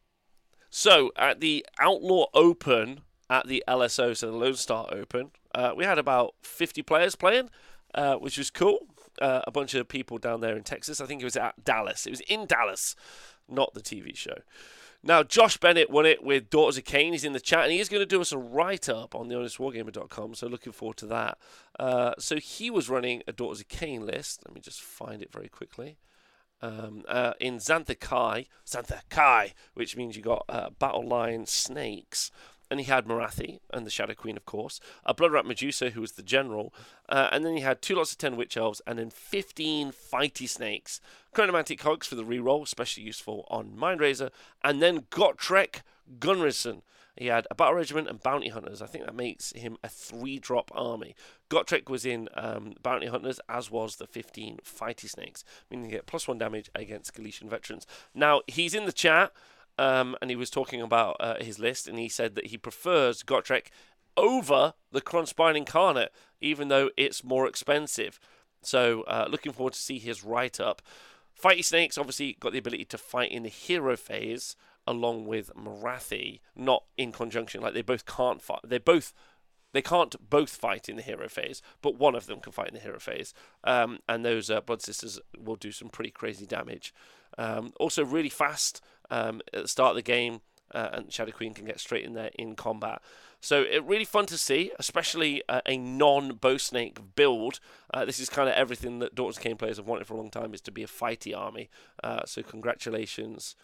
So at the Outlaw Open at the LSO, so the Lone Star Open, uh, we had about 50 players playing, uh, which was cool. Uh, a bunch of people down there in Texas. I think it was at Dallas. It was in Dallas, not the TV show. Now, Josh Bennett won it with Daughters of Khaine. He's in the chat, and he is going to do us a write up on thehonestwargamer.com, so looking forward to that. Uh, so he was running a Daughters of Khaine list. Let me just find it very quickly. Um, uh, in Zainthar Kai, Kai, which means you got uh, Battle Lion Snakes and he had Morathi and the Shadow Queen, of course, a Bloodwrack Medusa, who was the general, uh, and then he had two lots of 10 Witch Elves, and then 15 Fighty Snakes. Chronomantic Cogs for the reroll, especially useful on Mindrazor, and then Gotrek Gunnarsson. He had a Battle Regiment and Bounty Hunters. I think that makes him a three drop army. Gotrek was in um, Bounty Hunters, as was the 15 Fighty Snakes, meaning he get plus one damage against Galletian veterans. Now, he's in the chat. Um, and he was talking about uh, his list, and he said that he prefers Gotrek over the Krondspine Incarnate, even though it's more expensive. So uh, looking forward to see his write up. Fighty Snakes obviously got the ability to fight in the hero phase along with Morathi, not in conjunction. Like they both can't fight. They both they can't both fight in the hero phase, but one of them can fight in the hero phase. Um, and those uh, Blood Sisters will do some pretty crazy damage. Um, also, really fast um, at the start of the game, uh, and Shadow Queen can get straight in there in combat. So it really fun to see, especially uh, a non-bow snake build. Uh, this is kind of everything that Daughters Khaine players have wanted for a long time, is to be a fighty army. Uh, so congratulations.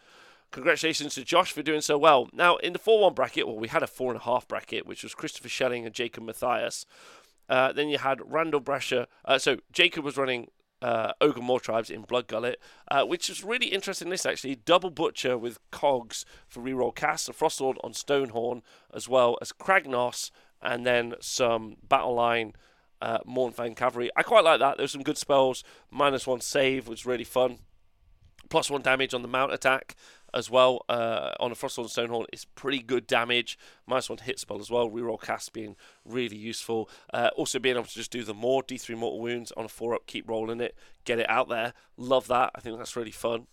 Congratulations to Josh for doing so well. Now, in the 4 1 bracket, well, we had a 4.5 bracket, which was Christopher Schelling and Jacob Matthias. Uh, then you had Randall Brasher. Uh, so Jacob was running uh, Ogre Mawtribes in Bloodgullet, uh, which is really interesting This actually. Double Butcher with Cogs for reroll cast, a frost Frostlord on Stonehorn, as well as Kragnos, and then some Battle Line uh, Mournfang Cavalry. I quite like that. There's some good spells. Minus one save was really fun. Plus one damage on the mount attack as well uh, on a Frostlord Stonehorn is pretty good damage. Minus one hit spell as well. Reroll cast being really useful. Uh, also being able to just do the more D3 mortal wounds on a four up, keep rolling it, get it out there. Love that. I think that's really fun.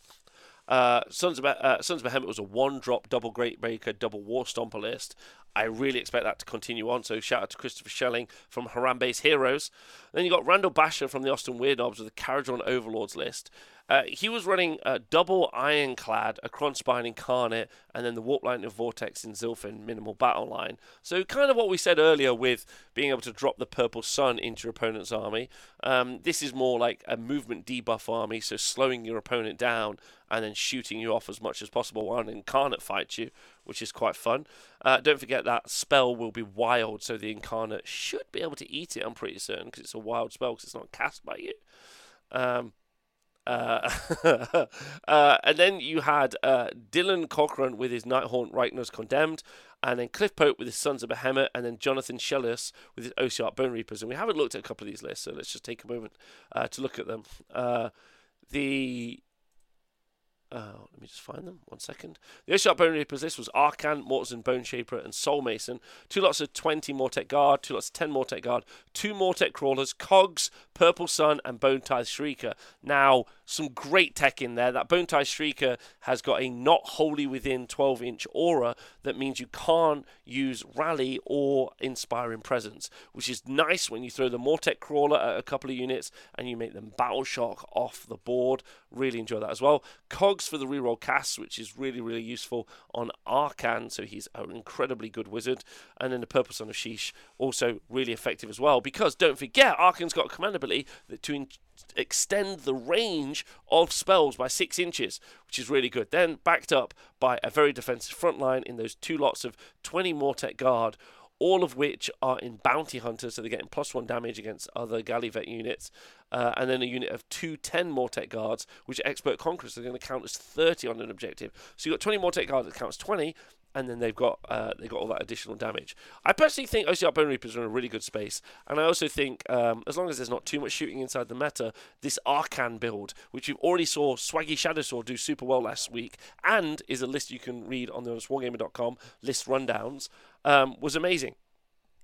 Uh, Sons of uh, Sons of Behemat was a one drop double Gatebreaker double Warstomper list. I really expect that to continue on. So shout out to Christopher Schelling from Harambe's Heroes. Then you got Randall Basher from the Austin Weird Knobs with the Kharadron Overlords list. Uh, he was running a double Ironclad, a Krondspine Incarnate, and then the Warp Lightning Vortex in Zilfin minimal battle line. So kind of what we said earlier with being able to drop the Purple Sun into your opponent's army. Um, this is more like a movement debuff army, so slowing your opponent down and then shooting you off as much as possible while an Incarnate fights you, which is quite fun. Uh, don't forget that spell will be wild, so the Incarnate should be able to eat it, I'm pretty certain, because it's a wild spell because it's not cast by you. Um, uh, <laughs> uh, and then you had uh, Dylan Cochran with his Nighthaunt Reikenor's Condemned, and then Cliff Pope with his Sons of Behemat, and then Jonathan Shellis with his Ossiarch Bone Reapers. And we haven't looked at a couple of these lists, so let's just take a moment uh, to look at them. Uh, the uh, let me just find them. One second. The Ossiarch Bone Reapers list was Arkhan, Mortisan, Bone Shaper, and Soul Mason. Two lots of 20 Mortek Guard, two lots of 10 Mortek Guard, two Mortek Crawlers, Cogs, Purple Sun, and Bone Tithe Shrieker. Now, some great tech in there. That Bone Tithe Shrieker has got a not wholly within 12 inch aura that means you can't use Rally or Inspiring Presence, which is nice when you throw the Mortek Crawler at a couple of units and you make them Battle Shock off the board. Really enjoy that as well. Cogs for the reroll casts, which is really, really useful on Arkhan, so he's an incredibly good wizard. And then the Purple Sun of Shyish, also really effective as well, because don't forget, Arkhan's got a command ability that to in- extend the range of spells by six inches, which is really good. Then backed up by a very defensive front line in those two lots of 20 Mortek Guard all of which are in Bounty Hunter, so they're getting plus one damage against other Galletian units, uh, and then a unit of two 10 Mortek Guards, which Expert Conquerors are going to count as 30 on an objective. So you've got 20 Mortek Guards that counts 20, and then they've got uh, they've got all that additional damage. I personally think Ossiarch Bone Reapers are in a really good space, and I also think um, as long as there's not too much shooting inside the meta, this Arkhan build, which you've already saw Swaggy Shadow Sword do super well last week, and is a list you can read on the wargamer.com list rundowns, um, was amazing.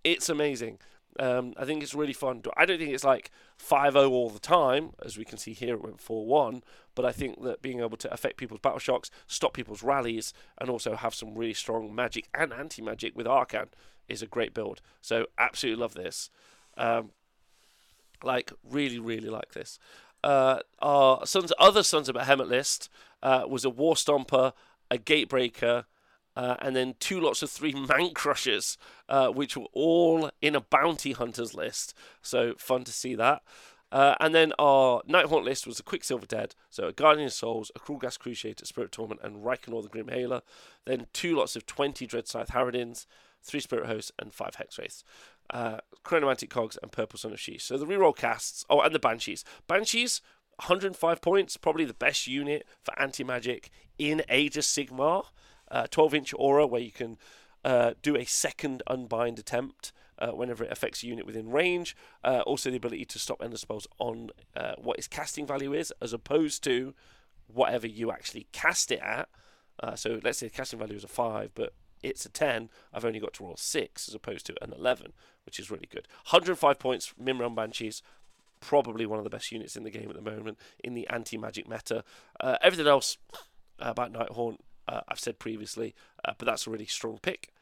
It's amazing. Um, I think it's really fun. I don't think it's like 5 0 all the time, as we can see here, it went 4 1. But I think that being able to affect people's battle shocks, stop people's rallies, and also have some really strong magic and anti magic with Arkhan is a great build. So, absolutely love this. Um, like, really, really like this. Uh, our sons, other Sons of Behemat list uh, was a War Stomper, a Gatebreaker, uh, and then two lots of three <laughs> man crushers, uh, which were all in a bounty hunters list. So fun to see that. Uh, and then our Nighthaunt list was a Quicksilver Dead, so a Guardian of Souls, a Krulghast Cruciator, Spirit Torment, and Reikenor the Grim Hailer. Then two lots of 20 Dread Scythe Harridans, three Spirit Hosts, and five Hex Wraiths. Uh, Chronomantic Cogs, and Purple Sun of Shyish. So the reroll casts, oh, and the Banshees. Banshees, 105 points, probably the best unit for anti magic in Age of Sigmar uh, 12 inch aura where you can uh, do a second unbind attempt uh, whenever it affects a unit within range. Uh, also, the ability to stop ender spells on uh, what its casting value is, as opposed to whatever you actually cast it at. Uh, so, let's say the casting value is a 5, but it's a 10, I've only got to roll 6 as opposed to an 11, which is really good. 105 points, Myrmourn Banshees, probably one of the best units in the game at the moment in the anti magic meta. Uh, everything else about Nighthaunt, uh, I've said previously, uh, but that's a really strong pick.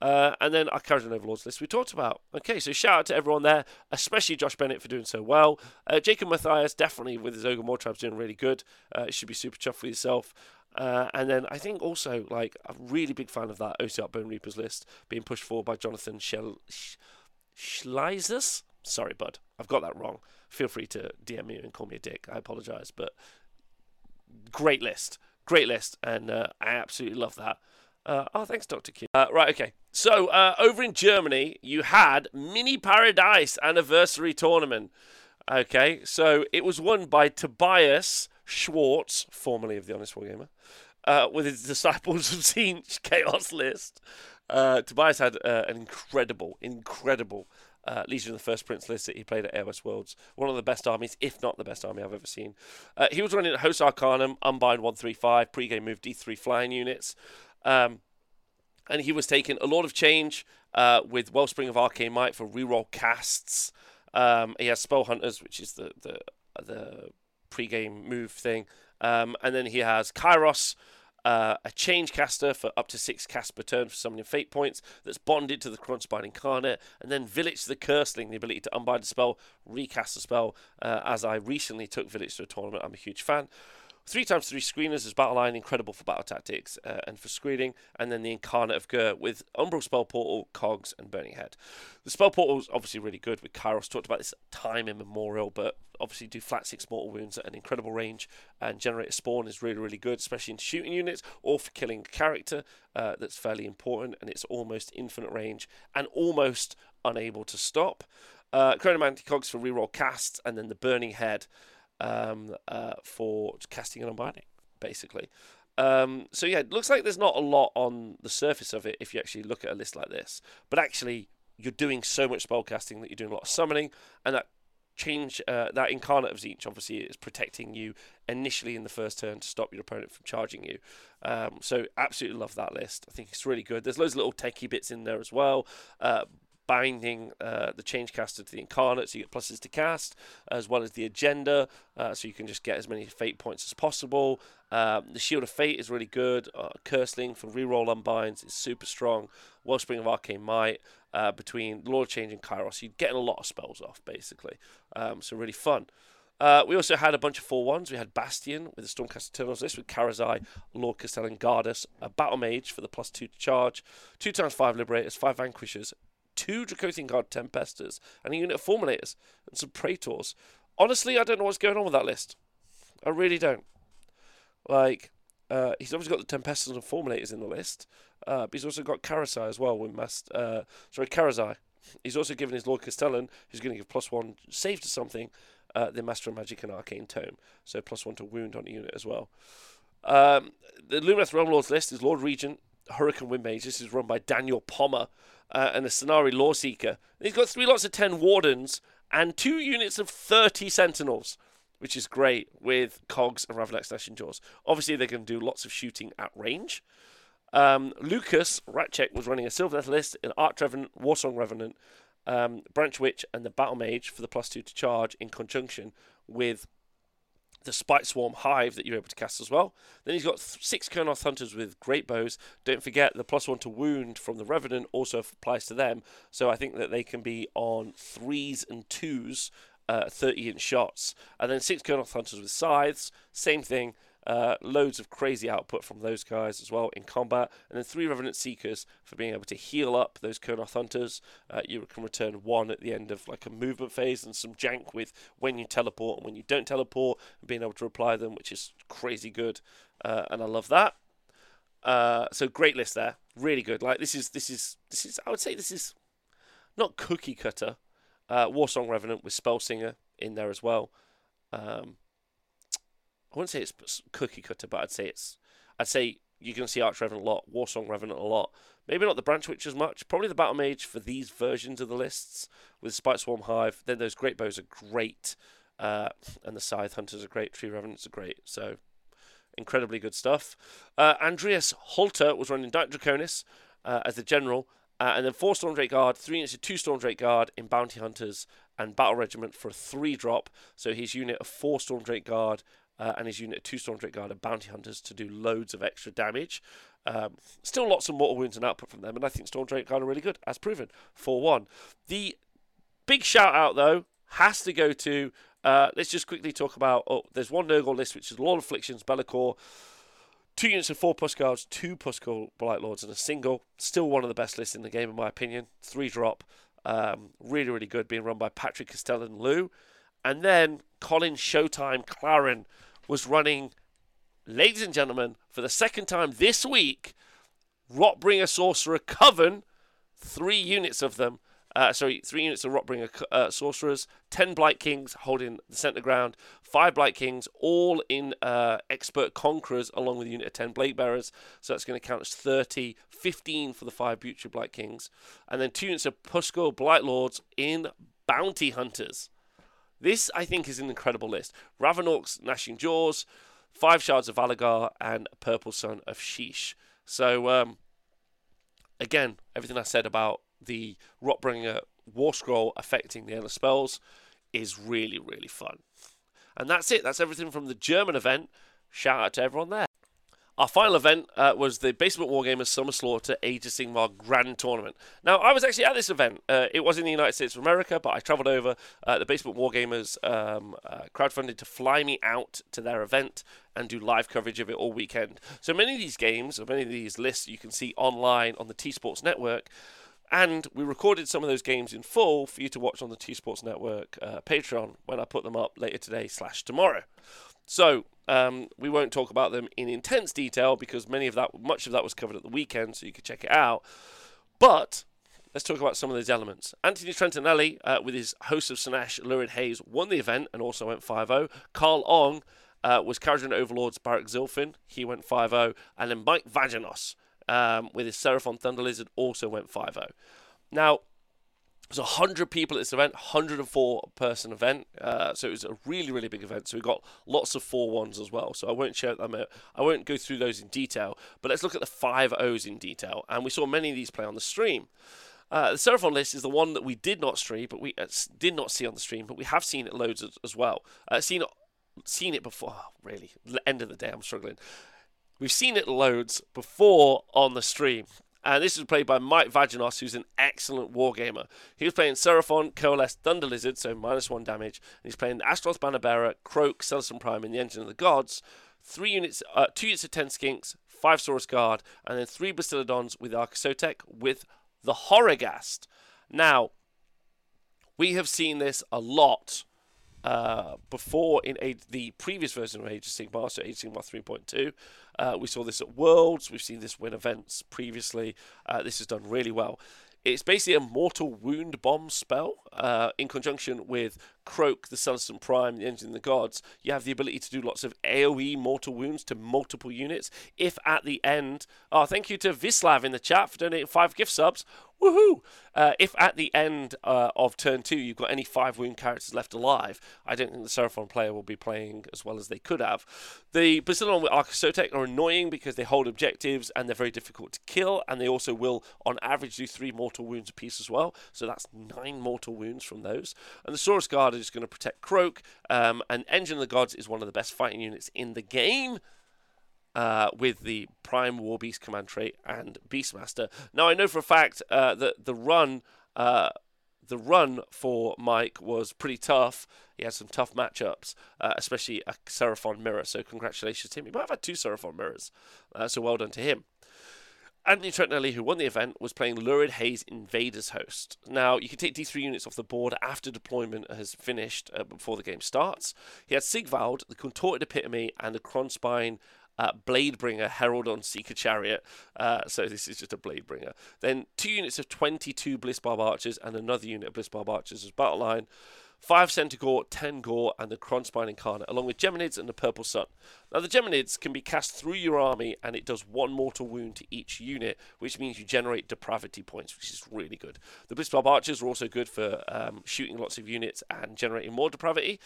Uh, and then our Kharadron Overlords list we talked about. Okay, so shout out to everyone there, especially Josh Bennett for doing so well. Uh, Jacob Matthias, definitely with his Ogor Mawtribes doing really good. Uh, it should be super chuffed with yourself. Uh, and then I think also, like, I'm really big fan of that Ossiarch Bone Reapers list being pushed forward by Jonathan Schel- Sch- Schleizers. Sorry, bud. I've got that wrong. Feel free to DM me and call me a dick. I apologise. But great list. Great list. And uh, I absolutely love that. Uh, oh, thanks, Dr. Q. Uh, right, okay. So, uh, over in Germany, you had Miniparadice Anniversary Tournament. Okay, so it was won by Tobias Schwartz, formerly of the Honest Wargamer, uh, with his <laughs> Disciples of Tzeentch Chaos list. Uh, Tobias had uh, an incredible, incredible uh, Legion of the First Prince list that he played at AOS Worlds. One of the best armies, if not the best army I've ever seen. Uh, he was running Host Arcanum, Unbind 135, pre-game move D3 flying units. Um, and he was taking a Lord of Change uh, with Wellspring of Arcane Might for reroll casts. Um, he has Spell Hunters, which is the the, the pre-game move thing. Um, and then he has Kairos, uh, a change caster for up to six casts per turn for summoning fate points that's bonded to the Krondspine Incarnate, and then Vilitch the Curseling, the ability to unbind a spell, recast a spell. Uh, as I recently took Vilitch to a tournament, I'm a huge fan. Three times three screeners as battle line, incredible for battle tactics uh, and for screening. And then the Incarnate of Ghur with Umbral Spell Portal, Cogs, and Burning Head. The Spell Portal is obviously really good with Kairos. Talked about this time immemorial, but obviously do flat six mortal wounds at an incredible range. And generate a spawn is really, really good, especially in shooting units or for killing a character. Uh, that's fairly important, and it's almost infinite range and almost unable to stop. Uh, Chronomantic Cogs for reroll casts, and then the Burning Head um, uh, for casting and unbinding, basically. Um, so yeah, it looks like there's not a lot on the surface of it if you actually look at a list like this. But actually, you're doing so much spell casting that you're doing a lot of summoning, and that change uh, that incarnate of Tzeentch obviously is protecting you initially in the first turn to stop your opponent from charging you. Um, so absolutely love that list. I think it's really good. There's loads of little techie bits in there as well. Uh, binding uh, the change caster to the incarnate, so you get pluses to cast, as well as the agenda, uh, so you can just get as many fate points as possible. Um, the Shield of Fate is really good. Uh, Curseling for reroll unbinds is super strong. Wellspring of Arcane Might uh, between Lord of Change and Kairos, you're getting a lot of spells off basically. Um, so really fun. Uh, we also had a bunch of 4 1s. We had Bastion with the Stormcast Eternals list with Karazai, Lord Castellan Gardas, a Battle Mage for the plus 2 to charge, 2 times 5 Liberators, 5 Vanquishers, two Dracothian Guard Tempesters, and a unit of Fulminators, and some Praetors. Honestly, I don't know what's going on with that list. I really don't. Like, uh, he's obviously got the Tempesters and Fulminators in the list, uh, but he's also got Karazai as well with Mast. Uh, sorry, Karazai. He's also given his Lord Castellan, who's going to give plus one save to something, uh, the Master of Magic and Arcane Tome. So plus one to wound on a unit as well. Um, the Lumineth Realm Lords list is Lord Regent, Hurricane Wind Mage. This is run by Daniel Pommer, uh, and a Scinari Loreseeker. He's got three lots of 10 Wardens and two units of 30 Sentinels, which is great with Cogs and Ravenak's Gnashing Jaws. Obviously, they can do lots of shooting at range. Um, Lucas Ratchek was running a Sylvaneth list in Arch Revenant, Warsong Revenant, um, Branchwych, and the Battle Mage for the plus two to charge in conjunction with the Spiteswarm Hive that you're able to cast as well. Then he's got six Kurnoth Hunters with great bows. Don't forget the plus one to wound from the Revenant also applies to them. So I think that they can be on threes and twos, uh, 30 inch shots. And then six Kurnoth Hunters with scythes, same thing. Uh, loads of crazy output from those guys as well in combat. And then three Revenant Seekers for being able to heal up those Kurnoth Hunters. Uh, you can return one at the end of like a movement phase and some jank with when you teleport and when you don't teleport and being able to reply them, which is crazy good. Uh, and I love that. Uh, so great list there, really good. Like this is this is this is I would say this is not cookie cutter. Uh, Warsong Revenant with Spell Singer in there as well. Um, I wouldn't say it's cookie cutter, but I'd say it's. I'd say you can see Arch Revenant a lot, Warsong Revenant a lot. Maybe not the Branchwych as much. Probably the Battle Mage for these versions of the lists with Spiteswarm Hive. Then those Great Bows are great, uh, and the Scythe Hunters are great. Tree Revenants are great. So incredibly good stuff. Uh, Andreas Holter was running Dark Draconis. uh, as the general, uh, and then four Stormdrake Guard, three of two Stormdrake Guard in Bounty Hunters and Battle Regiment for a three drop. So his unit of four Stormdrake Guard uh, and his unit of two Stormdrake Guard and Bounty Hunters to do loads of extra damage. Um, still lots of mortal wounds and output from them, and I think Stormdrake Guard are really good, as proven. 4 1. The big shout out, though, has to go to. Uh, let's just quickly talk about. Oh, there's one Nurgle list, which is Lord Afflictions, Be'lakor, two units of four plus Guards, two Pusgoyle Blight Lords, and a single. Still one of the best lists in the game, in my opinion. Three drop. Um, really, really good, being run by Patrick Castellan Lou. And then Colin Showtime Claren was running, ladies and gentlemen, for the second time this week, Rotbringer Sorcerer Coven, three units of them, uh, sorry, three units of Rotbringer uh, Sorcerers, ten Blight Kings holding the centre ground, five Blight Kings, all in uh, Expert Conquerors, along with a unit of ten Blade Bearers. So that's going to count as 30, 15 for the five Butcher Blight Kings, and then two units of Pusgoyle Blight Lords in Bounty Hunters. This, I think, is an incredible list. Ravenak's, Gnashing Jaws, five Shards of Valagharr, and Purple Sun of Shyish. So, um, again, everything I said about the Rotbringer War Scroll affecting the Endless Spells is really, really fun. And that's it. That's everything from the German event. Shout out to everyone there. Our final event uh, was the Basement Wargamers Summer Slaughter Age of Sigmar Grand Tournament. Now, I was actually at this event. Uh, it was in the United States of America, but I travelled over. Uh, the Basement Wargamers um, uh, crowdfunded to fly me out to their event and do live coverage of it all weekend. So many of these games, or many of these lists, you can see online on the T Sports Network. And we recorded some of those games in full for you to watch on the T Sports Network uh, Patreon when I put them up later today slash tomorrow. So um, we won't talk about them in intense detail because many of that, much of that was covered at the weekend, so you could check it out. But let's talk about some of those elements. Anthony Trentinelli, uh, with his host of Slaanesh, Lurid Haze, won the event and also went 5-0. Carl Ong uh, was Kharadron Overlord's Barak Zilfin. He went 5-0. And then Mike Vaginos um, with his Seraphon Thunder Lizard also went 5-0. Now, there's 100 people at this event, 104 person event. Uh, so it was a really, really big event. So we got lots of 4 ones as well. So I won't share them out. I won't go through those in detail. But let's look at the 5 O's in detail. And we saw many of these play on the stream. Uh, the Seraphon list is the one that we did not stream, but we uh, did not see on the stream, but we have seen it loads as, as well. Uh, seen it, seen it before. Oh, really, end of the day, I'm struggling. We've seen it loads before on the stream. And this was played by Mike Vaginos, who's an excellent wargamer. He was playing Seraphon, Coalesce, Thunder Lizard, so minus one damage. And he's playing Astaroth Bannerbearer, Kroak, Celestin Prime, and the Engine of the Gods. Three units, uh, two units of ten skinks, five Saurus Guard, and then three Bastiladons with Arcsotek with the Horrorghast. Now, we have seen this a lot uh, before in a, the previous version of Age of Sigmar, so Age of Sigmar 3.2. Uh, we saw this at Worlds. We've seen this win events previously. Uh, this has done really well. It's basically a mortal wound bomb spell uh, in conjunction with Kroak, the Celestin Prime, the Engine of the Gods. You have the ability to do lots of AoE mortal wounds to multiple units. If at the end, oh, thank you to Vislav in the chat for donating five gift subs. Woohoo! Uh, if at the end uh, of turn two you've got any five wound characters left alive, I don't think the Seraphon player will be playing as well as they could have. The Bastiladon with Arcsotek are annoying because they hold objectives and they're very difficult to kill, and they also will, on average, do three mortal wounds apiece as well. So that's nine mortal wounds from those. And the Saurus Guard is going to protect Kroak, um, and Engine of the Gods is one of the best fighting units in the game uh, with the Prime War Beast command trait and Beastmaster. Now I know for a fact uh, that the run. Uh, the run for Mike was pretty tough. He had some tough matchups, uh, especially a Seraphon mirror. So congratulations to him. He might have had two Seraphon mirrors, uh, so well done to him. Anthony Trentinelli, who won the event, was playing Lurid Haze Invaders Host. Now, you can take D3 units off the board after deployment has finished uh, before the game starts. He had Sigvald, the Contorted Epitome, and the Krondspine uh, Bladebringer Herald on Seeker Chariot. Uh, so this is just a Bladebringer. Then two units of 22 Blissbarb Archers and another unit of Blissbarb Archers as battle line. 5 Centaur, 10 Gore, and the Krondspine Incarnate, along with Geminids and the Purple Sun. Now, the Geminids can be cast through your army, and it does one mortal wound to each unit, which means you generate depravity points, which is really good. The Blissbarb Archers are also good for um, shooting lots of units and generating more depravity.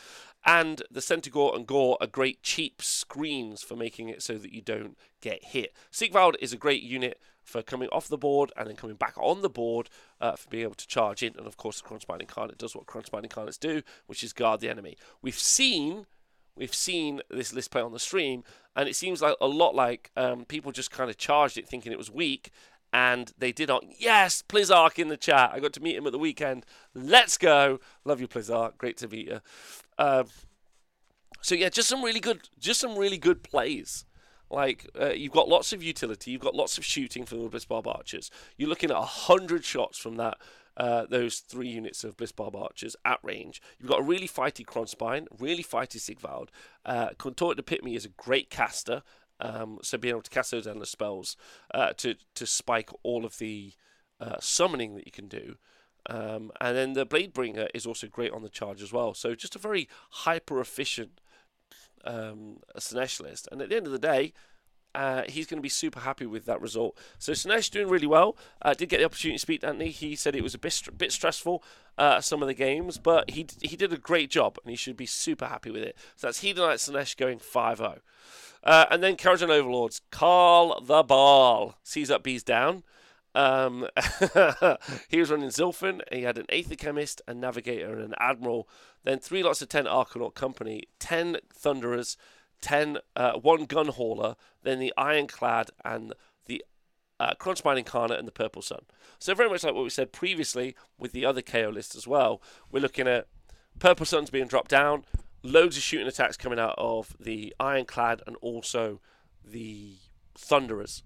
And the Centaur and Gore are great cheap screens for making it so that you don't get hit. Sigvald is a great unit for coming off the board and then coming back on the board uh, for being able to charge in. And of course, the Krondspine Incarnate does what Krondspine Incarnates do, which is guard the enemy. We've seen we've seen this list play on the stream, and it seems like a lot like um, people just kind of charged it thinking it was weak, and they did not. Yes, Plizark in the chat. I got to meet him at the weekend. Let's go. Love you, Plizark. Great to meet you. Um, so yeah, just some really good, just some really good plays. Like uh, you've got lots of utility, you've got lots of shooting from the Blissbarb archers. You're looking at hundred shots from that. Uh, those three units of Blissbarb archers at range. You've got a really fighty Krondspine, really fighty Sigvald. Uh, the Epitome is a great caster, um, so being able to cast those endless spells uh, to to spike all of the uh, summoning that you can do. Um, and then the Bladebringer is also great on the charge as well. So just a very hyper efficient um, Slaanesh list. And at the end of the day, uh, he's going to be super happy with that result. So Slaanesh doing really well. Uh, did get the opportunity to speak to Anthony. He said it was a bit, bit stressful uh, some of the games, but he he did a great job and he should be super happy with it. So that's Hedonite Slaanesh going 5-0. Uh, and then Kharadron Overlords. Carl the Ball sees up, bees down. Um, <laughs> he was running Zilfin. He had an Aether-Khemist, a Navigator, and an Admiral. Then three lots of 10 Arcanaut Company, 10 Thunderers, 10, uh, one Gun Hauler, then the Ironclad, and the uh, Krondspine Incarnate and the Purple Sun. So, very much like what we said previously with the other KO list as well, we're looking at Purple Suns being dropped down, loads of shooting attacks coming out of the Ironclad and also the Thunderers,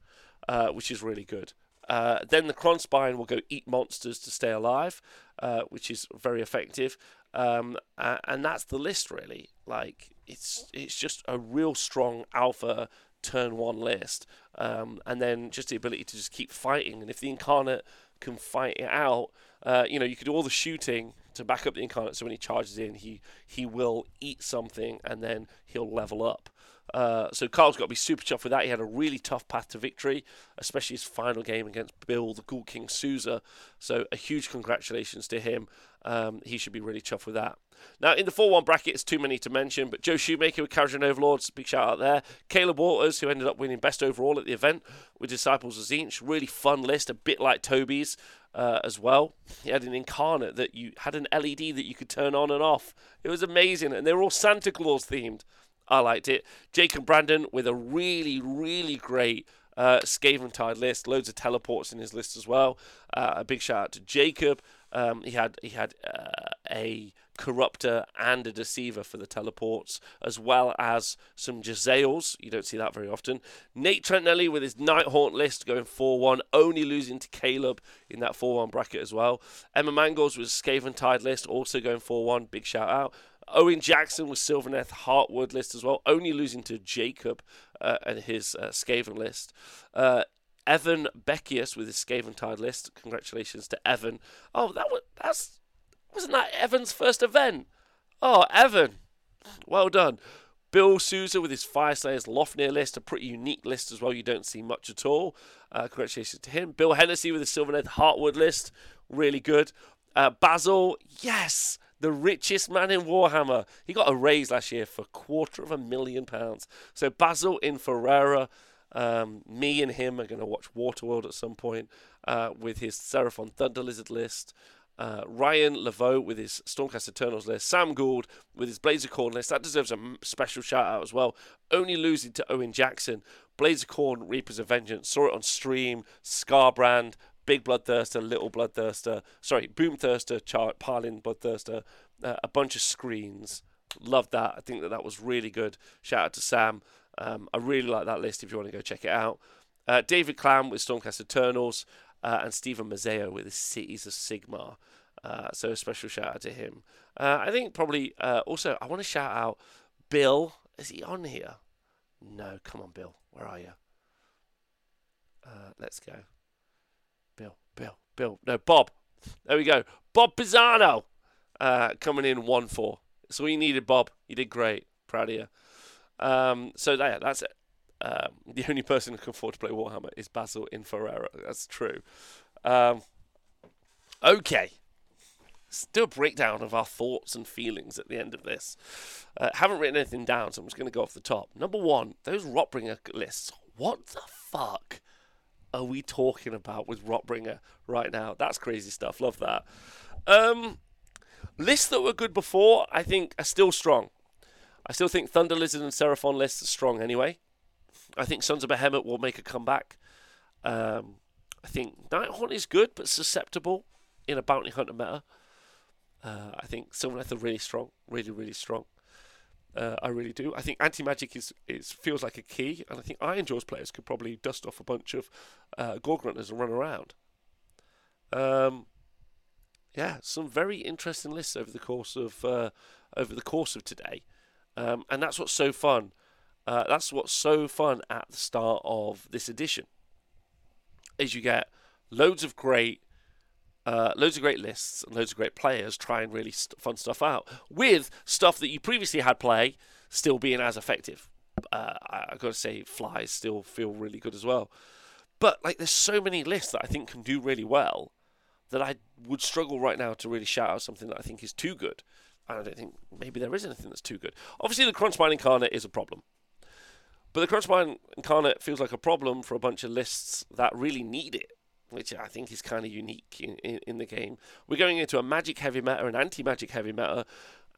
uh, which is really good. Uh, then the Krondspine will go eat monsters to stay alive, uh, which is very effective. Um, and that's the list really. Like it's it's just a real strong alpha turn one list, um, and then just the ability to just keep fighting. And if the incarnate can fight it out, uh, you know, you could do all the shooting to back up the incarnate. So when he charges in, he he will eat something, and then he'll level up. Uh, so Carl's got to be super chuffed with that. He had a really tough path to victory, especially his final game against Bill the Ghoul King Souza. So a huge congratulations to him. Um, he should be really chuffed with that. Now, in the 4 1 bracket, it's too many to mention, but Joe Shoemaker with Kharadron Overlords, big shout out there. Caleb Waters, who ended up winning best overall at the event with Disciples of Tzeentch. Really fun list, a bit like Toby's uh, as well. He had an incarnate that you had an LED that you could turn on and off. It was amazing, and they were all Santa Claus themed. I liked it. Jacob Brandon with a really, really great uh, Skaven Tide list. Loads of teleports in his list as well. Uh, a big shout out to Jacob. Um, he had he had uh, a corruptor and a deceiver for the teleports, as well as some Jezzails. You don't see that very often. Nate Trentinelli with his Nighthaunt list going 4 1, only losing to Caleb in that 4 1 bracket as well. Emma Mangles with Skaven Tide list, also going 4 1. Big shout out. Owen Jackson with Sylvaneth Heartwood list as well, only losing to Jacob uh, and his uh, Skaven list. Uh, Evan Beckius with his Skaven Tide list. Congratulations to Evan. Oh, that was that's wasn't that Evan's first event? Oh, Evan, well done. Bill Souza with his Fyreslayers Lofnir list, a pretty unique list as well. You don't see much at all. Uh, congratulations to him. Bill Hennessy with his Sylvaneth Heartwood list, really good. Uh, Basil, yes, the richest man in Warhammer. He got a raise last year for a quarter of a million pounds. So Basil in Ferrera. Um, me and him are going to watch Waterworld at some point uh, with his Seraphon Thunder Lizard list. Uh, Ryan Laveau with his Stormcast Eternals list. Sam Gould with his Blades of Khorne list. That deserves a special shout out as well. Only losing to Owen Jackson. Blades of Khorne, Reapers of Vengeance. Saw it on stream. Skarbrand, Big Bloodthirster, Little Bloodthirster. Sorry, Boomthirster, Char- Parlin Bloodthirster. Uh, a bunch of screens. Loved that. I think that that was really good. Shout out to Sam. Um, I really like that list if you want to go check it out. Uh, David Clam with Stormcast Eternals uh, and Stephen Mazzeo with the Cities of Sigmar. Uh, so a special shout out to him. Uh, I think probably uh, also I want to shout out Bill. Is he on here? No, come on, Bill. Where are you? Let's go. Bill, Bill. No, Bob. There we go. Bob Pisano uh, coming in 1 4. So you needed, Bob. You did great. Proud of you. Um, so yeah, that's it. Um, the only person who can afford to play Warhammer is Basil in Ferrera. That's true. Um, okay. Let's do a breakdown of our thoughts and feelings at the end of this. Uh, haven't written anything down, so I'm just going to go off the top. Number one, those Rotbringer lists. What the fuck are we talking about with Rotbringer right now? That's crazy stuff. Love that. Um, lists that were good before, I think, are still strong. I still think Thunder Lizard and Seraphon lists are strong anyway. I think Sons of Behemat will make a comeback. Um, I think Nighthaunt is good, but susceptible in a bounty hunter meta. Uh, I think Sylvaneth are really strong, really, really strong. Uh, I really do. I think anti magic is, is feels like a key, and I think Ironjawz players could probably dust off a bunch of uh, Gore-gruntas and run around. Um, yeah, some very interesting lists over the course of uh, over the course of today, um, and that's what's so fun. Uh, that's what's so fun at the start of this edition. Is you get loads of great, uh, loads of great lists and loads of great players trying and really st- fun stuff out with stuff that you previously had play still being as effective. Uh, I, I got to say, flies still feel really good as well. But like, there's so many lists that I think can do really well that I would struggle right now to really shout out something that I think is too good. And I don't think maybe there is anything that's too good. Obviously, the Krondspine Incarnate is a problem. But the Krondspine Incarnate feels like a problem for a bunch of lists that really need it, which I think is kind of unique in, in, in, the game. We're going into a magic heavy meta, an anti magic heavy meta,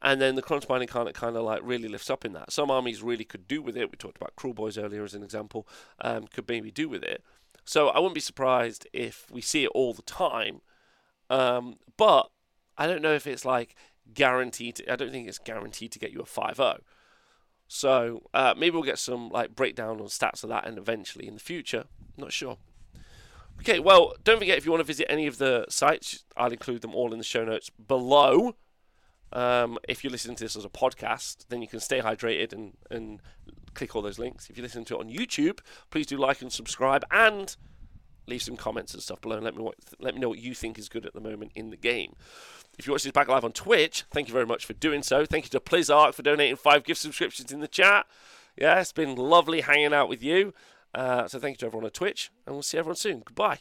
and then the Krondspine Incarnate kind of like really lifts up in that. Some armies really could do with it. We talked about Kruleboyz earlier as an example, um, could maybe do with it. So I wouldn't be surprised if we see it all the time. Um, but I don't know if it's like guaranteed. To, I don't think it's guaranteed to get you a 5 0. So uh, maybe we'll get some like breakdown on stats of that, and eventually in the future, not sure. Okay, well, don't forget if you want to visit any of the sites, I'll include them all in the show notes below. Um, if you're listening to this as a podcast, then you can stay hydrated and, and click all those links. If you listen to it on YouTube, please do like and subscribe and leave some comments and stuff below and let me let me know what you think is good at the moment in the game. If you watch this back live on Twitch, thank you very much for doing so. Thank you to Plizzark for donating five gift subscriptions in the chat. Yeah, it's been lovely hanging out with you. Uh, so thank you to everyone on Twitch, and we'll see everyone soon. Goodbye.